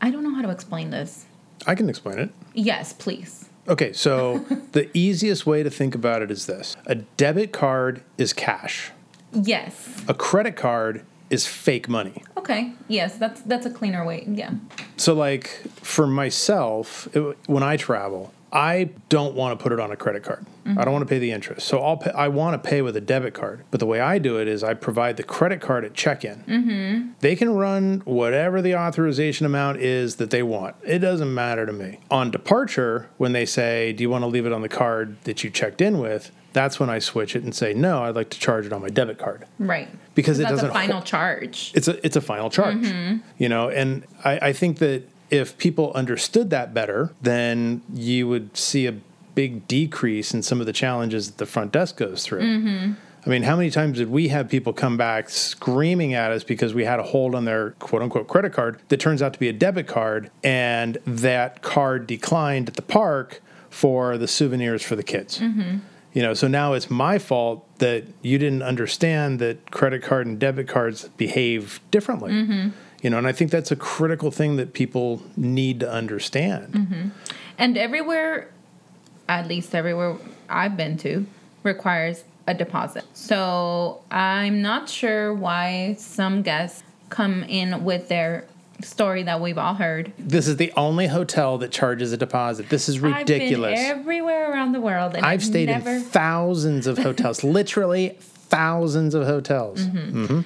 I don't know how to explain this. I can explain it. Yes, please. Okay, so the easiest way to think about it is this a debit card is cash, Yes. a credit card is fake money. Okay. Yes, that's that's a cleaner way. Yeah. So, like for myself, it, when I travel, I don't want to put it on a credit card. I don't want to pay the interest. So I'll pay, I want to pay with a debit card. But the way I do it is I provide the credit card at check-in. Mm-hmm. They can run whatever the authorization amount is that they want. It doesn't matter to me. On departure, when they say, "Do you want to leave it on the card that you checked in with?" That's when I switch it and say, "No, I'd like to charge it on my debit card." Right. Because it that's doesn't a final hol- charge. it's a it's a final charge mm-hmm. you know and I, I think that if people understood that better then you would see a big decrease in some of the challenges that the front desk goes through mm-hmm. I mean, how many times did we have people come back screaming at us because we had a hold on their quote unquote credit card that turns out to be a debit card and that card declined at the park for the souvenirs for the kids? Mm-hmm. You know, so now it's my fault that you didn't understand that credit card and debit cards behave differently. Mm-hmm. You know, and I think that's a critical thing that people need to understand. Mm-hmm. And everywhere, at least everywhere I've been to, requires a deposit. So I'm not sure why some guests come in with their story that we've all heard. This is the only hotel that charges a deposit. This is ridiculous. I've been everywhere around the world, and I've stayed never. in thousands of hotels, literally thousands of hotels. Mm-hmm.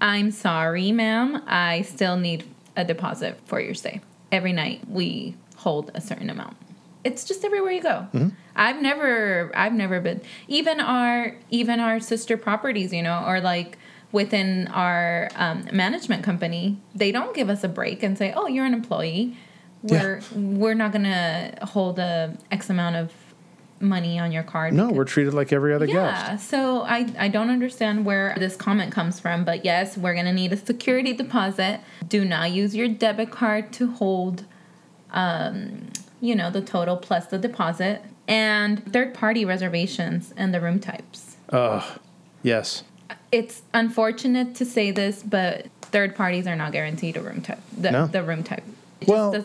I'm sorry, ma'am. I still need a deposit for your stay. Every night we hold a certain amount. It's just everywhere you go. Mm-hmm. I've never I've never been even our even our sister properties, you know, or like within our um, management company, they don't give us a break and say, "Oh, you're an employee. We're we're not gonna hold a X amount of money on your card." No, we're treated like every other guest. yeah, so I, I don't understand where this comment comes from, but yes, we're gonna need a security deposit. Do not use your debit card to hold, um, you know, the total plus the deposit and third party reservations and the room types. Ugh. Yes. It's unfortunate to say this, but third parties are not guaranteed a room type. The, No? the room type. It Well,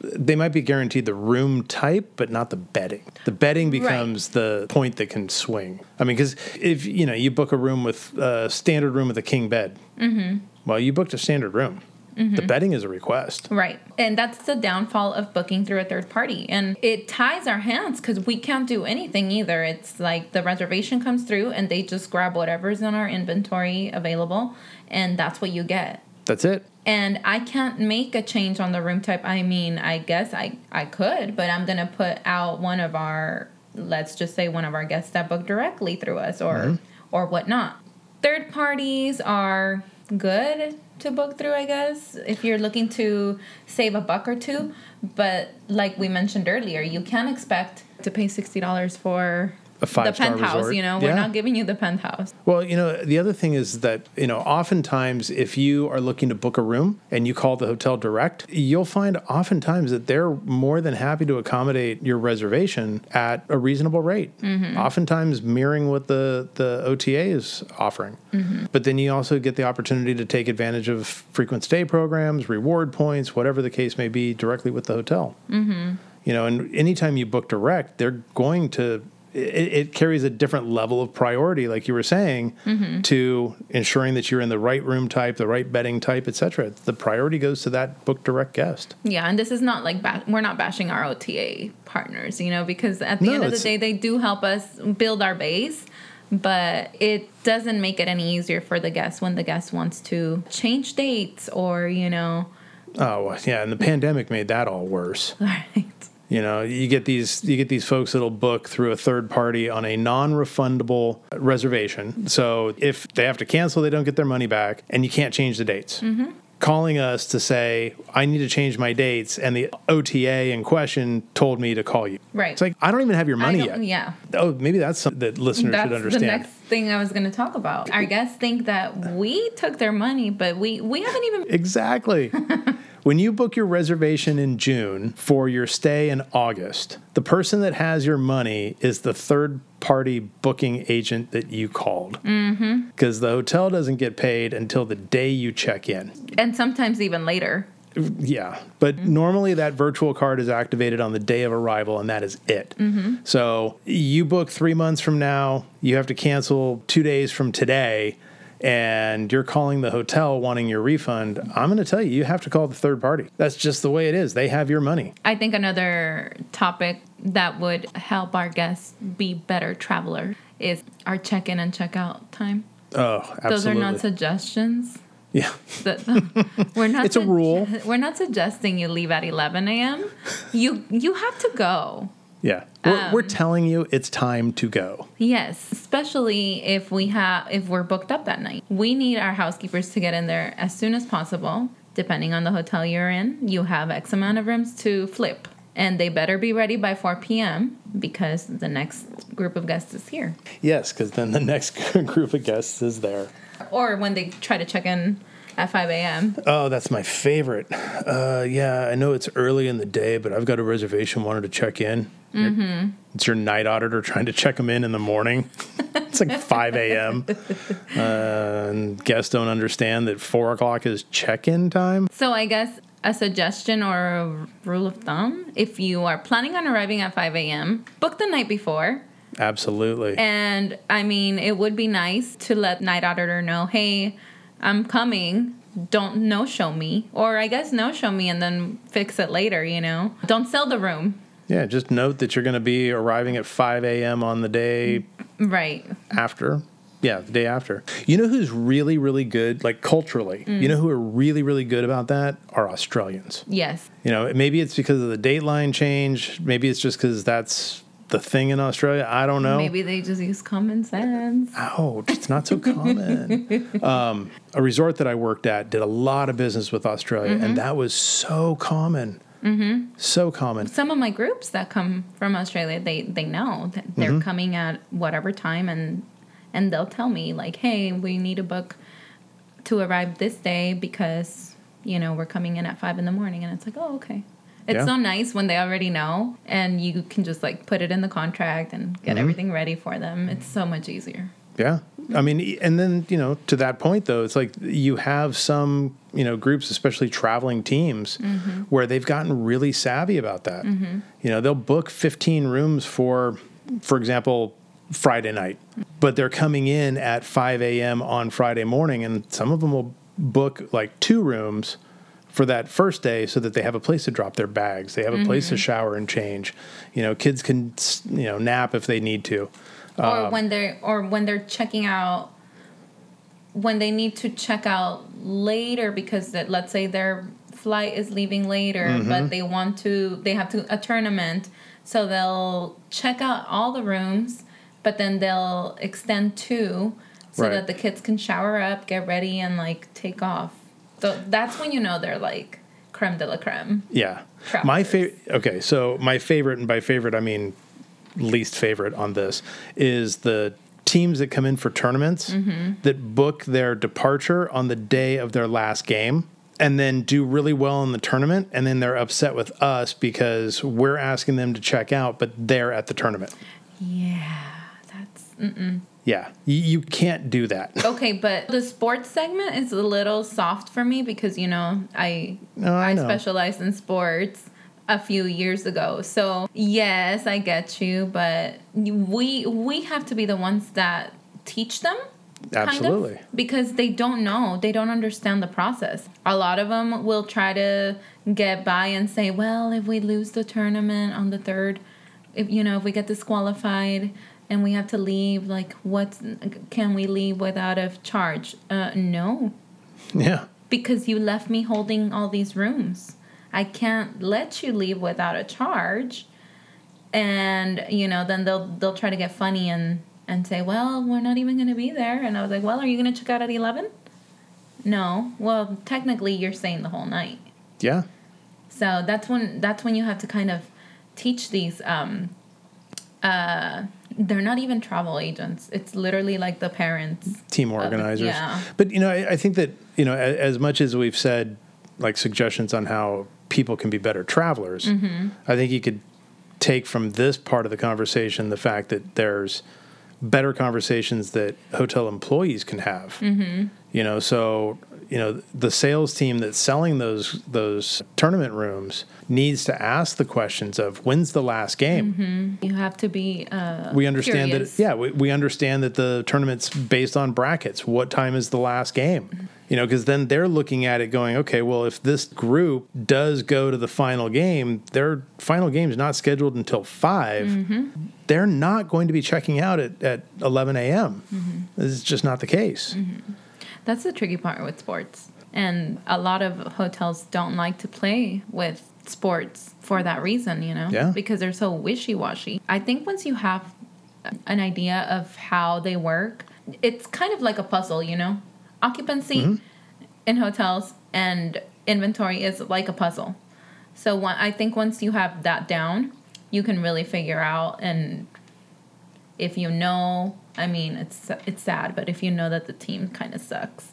They might be guaranteed the room type, but not the bedding. The bedding becomes the point that can swing. I mean, because if you know you book a room with a standard room with a king bed, mm-hmm. well, you booked a standard room. The mm-hmm. bedding is a request. Right. And that's the downfall of booking through a third party. And it ties our hands because we can't do anything either. It's like the reservation comes through and they just grab whatever's in our inventory available, and that's what you get. That's it. And I can't make a change on the room type. I mean, I guess I, I could, but I'm going to put out one of our, let's just say one of our guests that booked directly through us or, mm-hmm. or whatnot. Third parties are good to book through, I guess, if you're looking to save a buck or two. But like we mentioned earlier, you can't expect to pay $60 for A the five-star penthouse. resort. You know, we're not giving you the penthouse. Well, you know, the other thing is that, you know, oftentimes if you are looking to book a room and you call the hotel direct, you'll find oftentimes that they're more than happy to accommodate your reservation at a reasonable rate. Mm-hmm. Oftentimes mirroring what the, the OTA is offering. Mm-hmm. But then you also get the opportunity to take advantage of frequent stay programs, reward points, whatever the case may be, directly with the hotel. Mm-hmm. You know, and anytime you book direct, they're going to. It, it carries a different level of priority, like you were saying, mm-hmm. to ensuring that you're in the right room type, the right bedding type, etc. The priority goes to that book direct guest. Yeah, and this is not like ba- we're not bashing our OTA partners, you know, because at the No, end of the day, they do help us build our base, but it doesn't make it any easier for the guest when the guest wants to change dates or you know, Oh yeah, and the pandemic made that all worse. right? You know, you get these you get these folks that'll book through a third party on a non-refundable reservation. So if they have to cancel, they don't get their money back, and you can't change the dates. Mm-hmm. Calling us to say I need to change my dates, and the OTA in question told me to call you. Right. It's like I don't even have your money yet. Yeah. Oh, maybe that's something that listeners That's should the understand. next thing I was going to talk about. Our guests think that we took their money, but we we haven't even Exactly. when you book your reservation in June for your stay in August, the person that has your money is the third party booking agent that you called. Mm-hmm. Because the hotel doesn't get paid until the day you check in. and sometimes even later. Yeah. But mm-hmm. normally that virtual card is activated on the day of arrival, and that is it. Mm-hmm. So you book three months from now, you have to cancel two days from today. And you're calling the hotel wanting your refund. I'm going to tell you, you have to call the third party. That's just the way it is. They have your money. I think another topic that would help our guests be better travelers is our check-in and check-out time. Oh, absolutely. Those are not suggestions. yeah. We're not. It's a rule. We're not suggesting you leave at 11 a.m. You you have to go. Yeah. We're, Um, we're telling you it's time to go. Yes, especially if we have if we're booked up that night. We need our housekeepers to get in there as soon as possible. Depending on the hotel you're in, you have X amount of rooms to flip. And they better be ready by 4 p.m. because the next group of guests is here. Yes, because then the next group of guests is there. Or when they try to check in at 5 a.m. Oh, that's my favorite. Uh, yeah, I know it's early in the day, but I've got a reservation. Wanted to check in. Mm-hmm. It's your night auditor trying to check them in in the morning. it's like 5 a.m. Uh, and guests don't understand that 4 o'clock is check in time. So I guess a suggestion or a rule of thumb if you are planning on arriving at 5 a.m., book the night before. Absolutely. And I mean, it would be nice to let night auditor know, hey, I'm coming. Don't no show me. Or I guess no show me and then fix it later, you know? Don't sell the room. Yeah, just note that you're going to be arriving at 5 a.m. on the day Right. after. Yeah, the day after. You know who's really, really good, like culturally? You know who are really, really good about that? Are Australians. Yes. You know, maybe it's because of the dateline change. Maybe it's just because that's the thing in Australia. I don't know. Maybe they just use common sense. Ouch, it's not so common. um, a resort that I worked at did a lot of business with Australia, and that was so common. Mm-hmm. So common. Some of my groups that come from Australia, they they know that they're Mm-hmm. coming at whatever time and and they'll tell me like, "Hey, we need a book to arrive this day because, you know, we're coming in at 5 in the morning." And it's like, "Oh, okay." It's Yeah. so nice when they already know and you can just like put it in the contract and get Mm-hmm. everything ready for them. It's so much easier. Yeah. I mean, and then, you know, to that point, though, it's like you have some, you know, groups, especially traveling teams, Mm-hmm. where they've gotten really savvy about that. You know, they'll book 15 rooms for, for example, Friday night, but they're coming in at 5 a.m. on Friday morning, and some of them will book like two rooms for that first day so that they have a place to drop their bags. They have a place Mm-hmm. to shower and change. You know, kids can, you know, nap if they need to. Or when they're or when they're checking out when they need to check out later because that let's say their flight is leaving later Mm-hmm. but they want to they have to a tournament so they'll check out all the rooms but then they'll extend two so Right. that the kids can shower up get ready and like take off so that's when you know they're like creme de la creme Yeah. My favorite. Okay, so my favorite, and by favorite I mean least favorite on this, is the teams that come in for tournaments mm-hmm. that book their departure on the day of their last game and then do really well in the tournament. And then they're upset with us because we're asking them to check out but they're at the tournament. Yeah that's yeah you, you can't do that. Okay, but the sports segment is a little soft for me because you know I No, I I, know. specialized in sports a few years ago. So yes, I get you, but we we have to be the ones that teach them. kind of, Absolutely. because they don't know, they don't understand the process. A lot of them will try to get by and say, "Well, if we lose the tournament on the third, if you know, if we get disqualified." And we have to leave. Like, what can we leave without a charge? Uh, no, yeah because you left me holding all these rooms. I can't let you leave without a charge. And you know, then they'll they'll try to get funny and and say, "Well, we're not even going to be there." And I was like, "Well, are you going to check out at 11?" No. Well, technically you're staying the whole night. yeah So that's when that's when you have to kind of teach these um uh they're not even travel agents. It's literally like the parents. team organizers. yeah. But you know, I, I think that you know, as, as much as we've said like suggestions on how people can be better travelers, Mm-hmm. I think you could take from this part of the conversation the fact that there's better conversations that hotel employees can have. Mm-hmm. You know, so you know the sales team that's selling those those tournament rooms needs to ask the questions of when's the last game You have to be uh we understand curious. that yeah we, we understand that the tournament's based on brackets what time is the last game you know because then they're looking at it going okay well if this group does go to the final game their final game is not scheduled until 5 Mm-hmm. they're not going to be checking out at, at 11 a.m Mm-hmm. this is just not the case That's the tricky part with sports. And a lot of hotels don't like to play with sports for that reason, you know? Yeah. Because they're so wishy washy. I think once you have an idea of how they work, it's kind of like a puzzle, you know? Occupancy in hotels and inventory is like a puzzle. So one, I think once you have that down, you can really figure out and if you know i mean it's it's sad but if you know that the team kind of sucks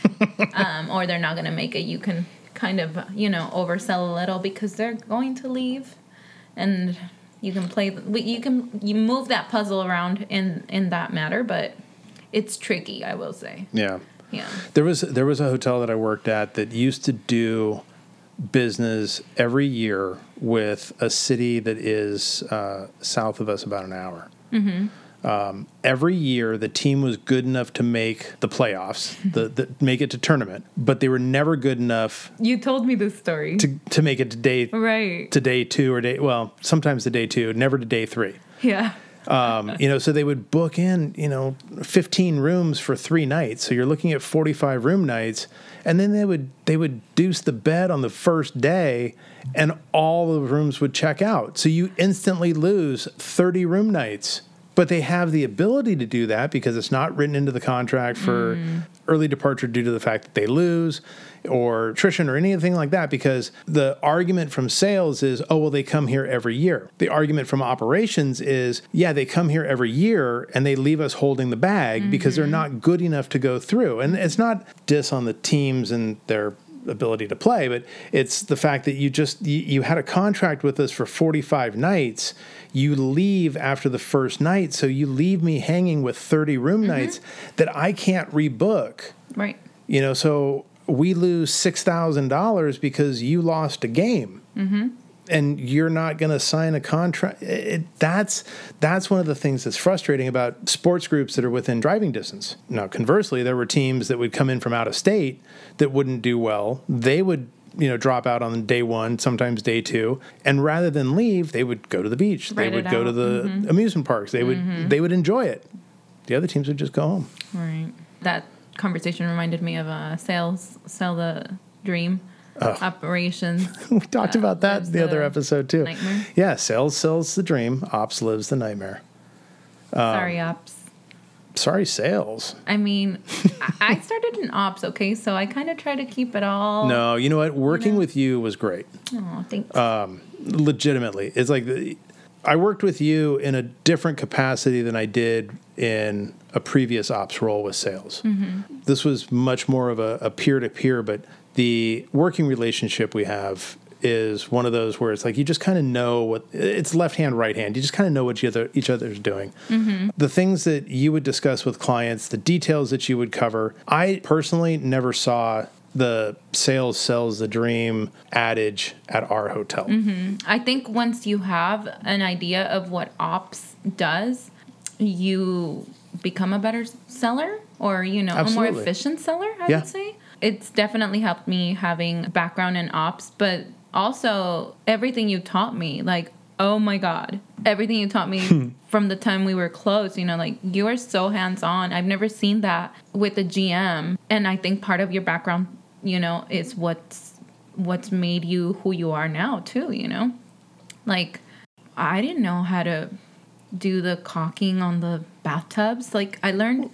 um, or they're not going to make it you can kind of you know oversell a little because they're going to leave and you can play you can you move that puzzle around in in that matter but it's tricky i will say. Yeah yeah. There was there was a hotel that I worked at that used to do business every year with a city that is uh, south of us about an hour. Um, every year, the team was good enough to make the playoffs, the, the make it to tournament, but they were never good enough you told me this story. to to make it to day right. to day two or day well sometimes to day two, never to day three. yeah Um, you know, so they would book in, you know, 15 rooms for three nights. So you're looking at 45 room nights, and then they would they would deuce the bed on the first day, and all the rooms would check out. So you instantly lose 30 room nights. But they have the ability to do that because it's not written into the contract for early departure due to the fact that they lose or attrition or anything like that because the argument from sales is oh well they come here every year the argument from operations is yeah they come here every year and they leave us holding the bag because they're not good enough to go through and it's not dis on the teams and their ability to play, but it's the fact that you just you, you had a contract with us for 45 nights. You leave after the first night, so you leave me hanging with 30 room Mm-hmm. nights that I can't rebook. Right. You know, so we lose six thousand dollars because you lost a game, mm-hmm. and you're not going to sign a contract. It, that's that's one of the things that's frustrating about sports groups that are within driving distance. Now, conversely, there were teams that would come in from out of state that wouldn't do well. They would. You know, drop out on day one, sometimes day two, and rather than leave, they would go to the beach. Ride they would go to out. the amusement parks. They would they would enjoy it. The other teams would just go home. Right. That conversation reminded me of uh, sales, sell the dream, operations. We talked Uh, about that the other episode too. nightmare. Yeah, sales sells the dream, ops lives the nightmare. Um, Sorry, ops. Sorry, sales. I mean, I- started in ops, okay, so I kind of try to keep it all. No, you know what? Working with you was great. Oh, thanks. Legitimately, it's like the, I worked with you in a different capacity than I did in a previous ops role with sales. Mm-hmm. This was much more of a peer to peer, but the working relationship we have is one of those where it's like you just kind of know what it's left hand right hand. You just kind of know what each other each other's doing. The things that you would discuss with clients the details that you would cover i personally never saw the sales sells the dream adage at our hotel. I think once you have an idea of what ops does, you become a better seller or, you know, a more efficient seller, I Yeah. would say. It's definitely helped me having background in ops, but also everything you taught me, like, oh my God, everything you taught me from the time we were close, you know, like you are so hands on. I've never seen that with a GM. And I think part of your background, you know, is what's what's made you who you are now too, you know? Like I didn't know how to do the caulking on the bathtubs. Like I learned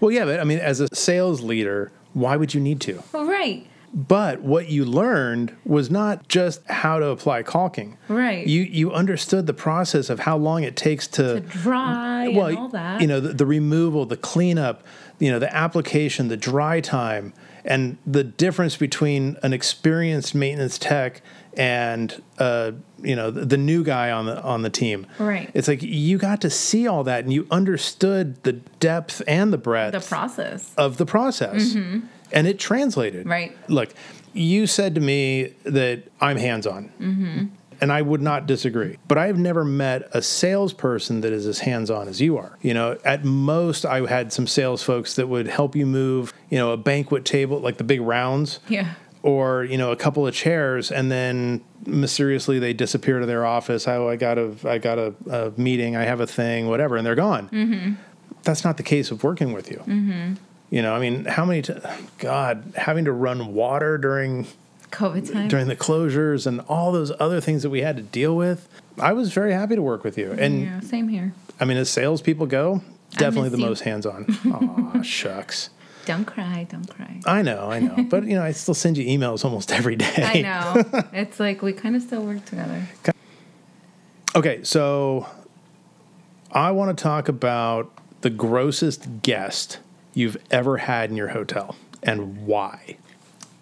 well yeah but i mean as a sales leader why would you need to right. But what you learned was not just how to apply caulking. Right. You you understood the process of how long it takes to, Dry well, and all that. you know, the, the removal, the cleanup, you know, the application, the dry time, and the difference between an experienced maintenance tech and uh, you know the, the new guy on the on the team. Right. It's like you got to see all that and you understood the depth and the breadth the process. of the process. And it translated. Mm-hmm. Right. Look, you said to me that I'm hands on. Mm-hmm. And I would not disagree. But I've never met a salesperson that is as hands on as you are. You know, at most, I had some sales folks that would help you move, you know, a banquet table, like the big rounds, Yeah. or, you know, a couple of chairs, and then mysteriously they disappear to their office. Oh, I got a, I got a, a meeting, I have a thing, whatever, and they're gone. Mm-hmm. That's not the case of working with you. Mm-hmm. You know, I mean, how many? T- God, having to run water during COVID time. during the closures and all those other things that we had to deal with. I was very happy to work with you, and yeah, same here. I mean, as salespeople go, definitely the you. most hands on. Aw, shucks. Don't cry, don't cry. I know, I know, but you know, I still send you emails almost every day. I know. it's like we kind of still work together. Okay, so I want to talk about the grossest guest you've ever had in your hotel and why.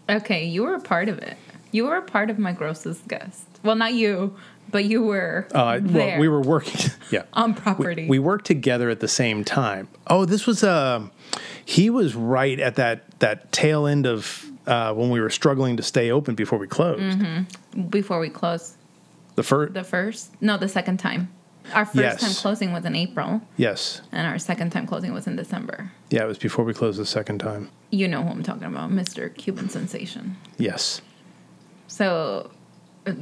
Okay, you were a part of it. You were a part of my grossest guest. Well, not you, but you were Uh, there well, we were working. Yeah, on property. we worked together at the same time. Oh, this was um, he was right at that that tail end of uh, when we were struggling to stay open before we closed. before we closed The first, the first, no, the second time. Our first Yes. time closing was in April, yes, and our second time closing was in December. yeah, it was before we closed the second time. You know who I'm talking about, Mr. Cuban Sensation. Yes, So, uh,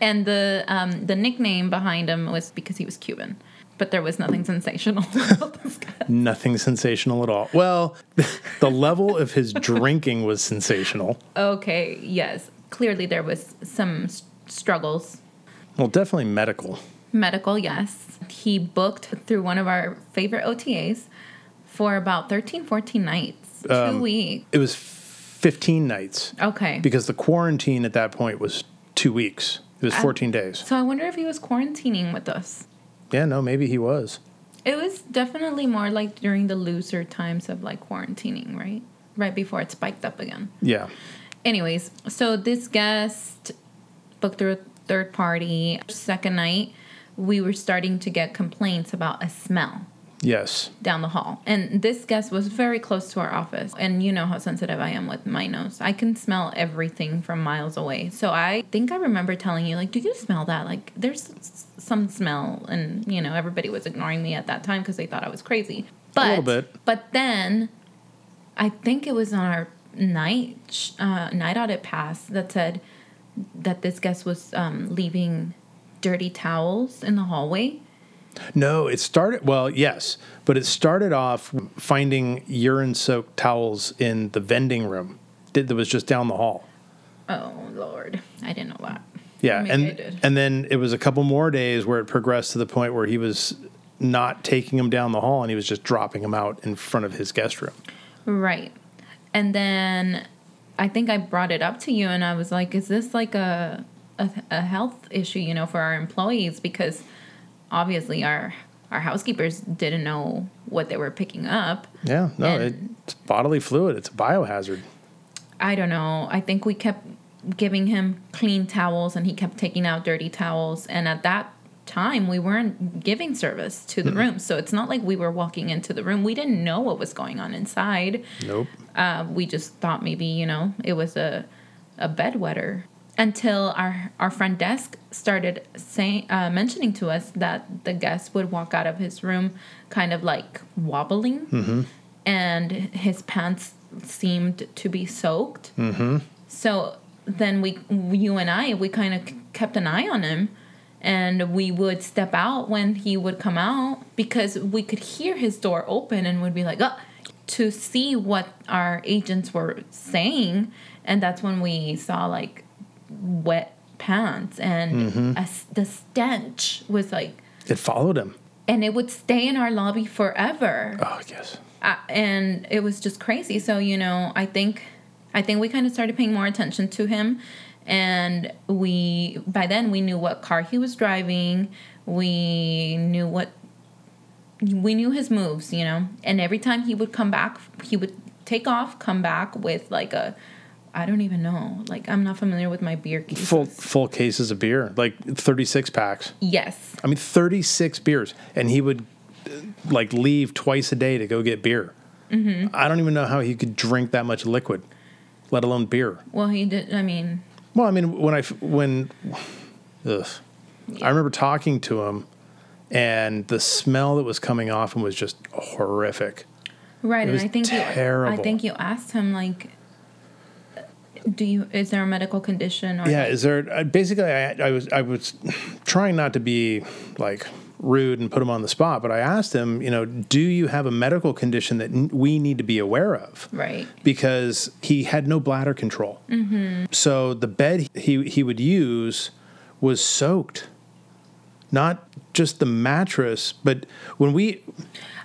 and the um, the nickname behind him was because he was Cuban, but there was nothing sensational about this guy. nothing sensational at all. Well, the level of his drinking was sensational. Okay, yes, clearly there was some s- struggles. Well, definitely medical. Medical, yes. He booked through one of our favorite OTAs for about 13, 14 nights, two Um, weeks. It was 15 nights Okay. because the quarantine at that point was two weeks. It was 14 days. so I wonder if he was quarantining with us. Yeah, no, maybe he was. It was definitely more like during the looser times of like quarantining, right? right before it spiked up again. Yeah. Anyways, so this guest booked through third party. Second night, we were starting to get complaints about a smell Yes. down the hall. And this guest was very close to our office. And you know how sensitive I am with my nose. I can smell everything from miles away. So I think I remember telling you, like, do you smell that? Like, there's some smell. And, you know, everybody was ignoring me at that time because they thought I was crazy. But, little bit. But then I think it was on our night uh, night audit pass that said that this guest was um, leaving dirty towels in the hallway. No, it started, well, yes, but it started off finding urine soaked towels in the vending room that was just down the hall. Oh Lord, I didn't know that. Yeah, Maybe and and then it was a couple more days where it progressed to the point where he was not taking them down the hall and he was just dropping them out in front of his guest room. Right. And then I think I brought it up to you and I was like, is this like a, a, a health issue, you know, for our employees? Because obviously our our housekeepers didn't know what they were picking up. Yeah, no, it's bodily fluid. It's a biohazard. I don't know. I think we kept giving him clean towels and he kept taking out dirty towels. And at that time, we weren't giving service to the room. So it's not like we were walking into the room. We didn't know what was going on inside. Nope. Uh, we just thought maybe, you know, it was a, a bedwetter. Until our, our front desk started saying, uh, mentioning to us that the guest would walk out of his room kind of like wobbling and his pants seemed to be soaked. Mm-hmm. So then we, you and I, we kind of kept an eye on him, and we would step out when he would come out because we could hear his door open and would be like, oh, to see what our agents were saying, and that's when we saw like wet pants and a s the stench was like, It followed him. and it would stay in our lobby forever Oh, yes. uh, and it was just crazy. So you know, I think I think we kind of started paying more attention to him, and we by then we knew what car he was driving. We knew what we knew his moves, you know. And every time he would come back, he would take off, come back with like a I don't even know. Like I'm not familiar with my beer cases. Full full cases of beer, like 36 packs. Yes. I mean, 36 beers. And he would uh, like leave twice a day to go get beer. Mm-hmm. I don't even know how he could drink that much liquid, let alone beer. Well, he did. I mean, Well, I mean, when I when, ugh, I remember talking to him, and the smell that was coming off him was just horrific. Right, and I think you, I think you asked him like, do you is there a medical condition or Yeah, is there? Uh, basically, I, I was I was trying not to be like rude and put him on the spot, but I asked him, you know, do you have a medical condition that n- we need to be aware of? right? because he had no bladder control. Mm-hmm. So the bed he he would use was soaked, not just the mattress, but when we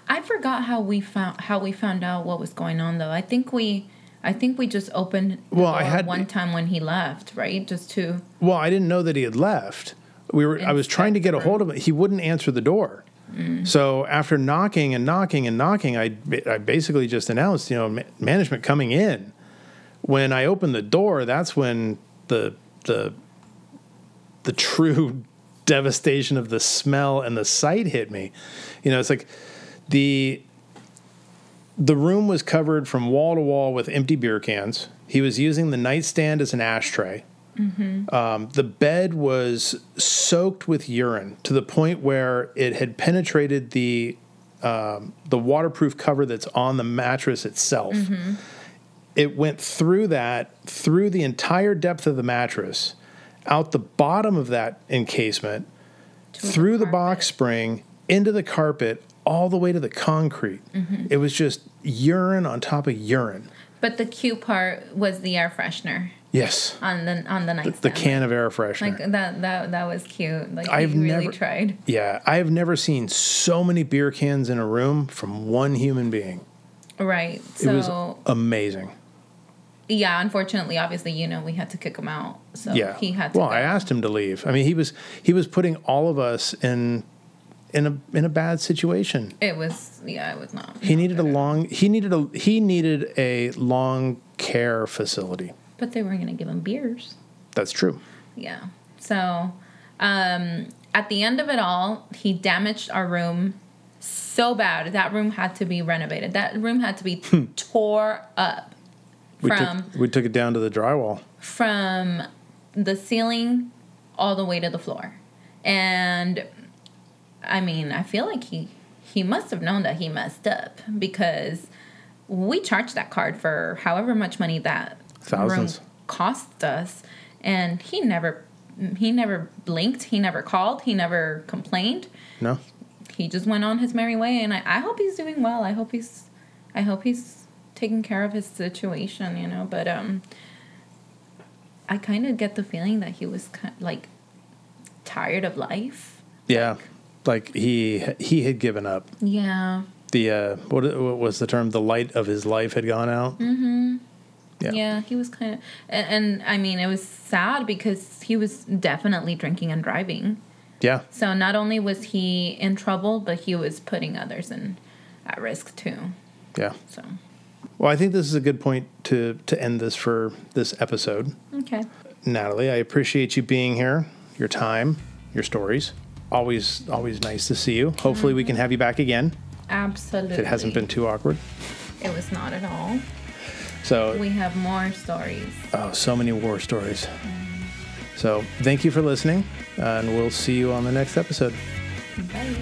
I forgot how we found how we found out what was going on though. I think we I think we just opened the Well, I had- one time when he left, right? Just to well, I didn't know that he had left. We were I was trying to get a hold of him. He wouldn't answer the door. Mm. So after knocking and knocking and knocking, I I basically just announced, you know, ma- management coming in. When I opened the door, that's when the the the true devastation of the smell and the sight hit me. You know, it's like the the room was covered from wall to wall with empty beer cans. He was using the nightstand as an ashtray. Um, the bed was soaked with urine to the point where it had penetrated the um, the waterproof cover that's on the mattress itself. It went through that, through the entire depth of the mattress, out the bottom of that encasement, through the, box spring, into the carpet, all the way to the concrete. Mm-hmm. It was just urine on top of urine. but the cute part was the air freshener Yes. on the on the nightstand. The can of air freshener. like that that that was cute. Like I've really never- tried. Yeah, I have never seen so many beer cans in a room from one human being. Right. It was amazing. Yeah, unfortunately, obviously, you know, we had to kick him out. So Yeah. he had to well, go. I asked him to leave. I mean, he was he was putting all of us in in a in a bad situation. It was yeah, it was not. He needed a long he needed a he needed a long care facility. But they were gonna give him beers. That's true. Yeah. So um, at the end of it all, he damaged our room so bad. That room had to be renovated. That room had to be tore up We from took we took it down to the drywall. from the ceiling all the way to the floor. And I mean, I feel like he he must have known that he messed up because we charged that card for however much money that Thousands. room cost us and he never he never blinked, he never called, he never complained. No. He just went on his merry way and I, I hope he's doing well. I hope he's I hope he's taking care of his situation, you know, but um I kind of get the feeling that he was kind like tired of life. Yeah. Like he he had given up. Yeah. The uh what, what was the term? The light of his life had gone out. Mm-hmm. Yeah. Yeah, he was kind of, and, and I mean, it was sad because he was definitely drinking and driving. Yeah. So not only was he in trouble, but he was putting others in at risk too. Yeah. So Well, I think this is a good point to to end this for this episode. okay, Natalie, I appreciate you being here, your time, your stories. Always always nice to see you. Hopefully we mm-hmm. can have you back again absolutely. if it hasn't been too awkward. It was not at all. So, We have more stories. oh, so many war stories. Mm. So, thank you for listening, and we'll see you on the next episode. Bye.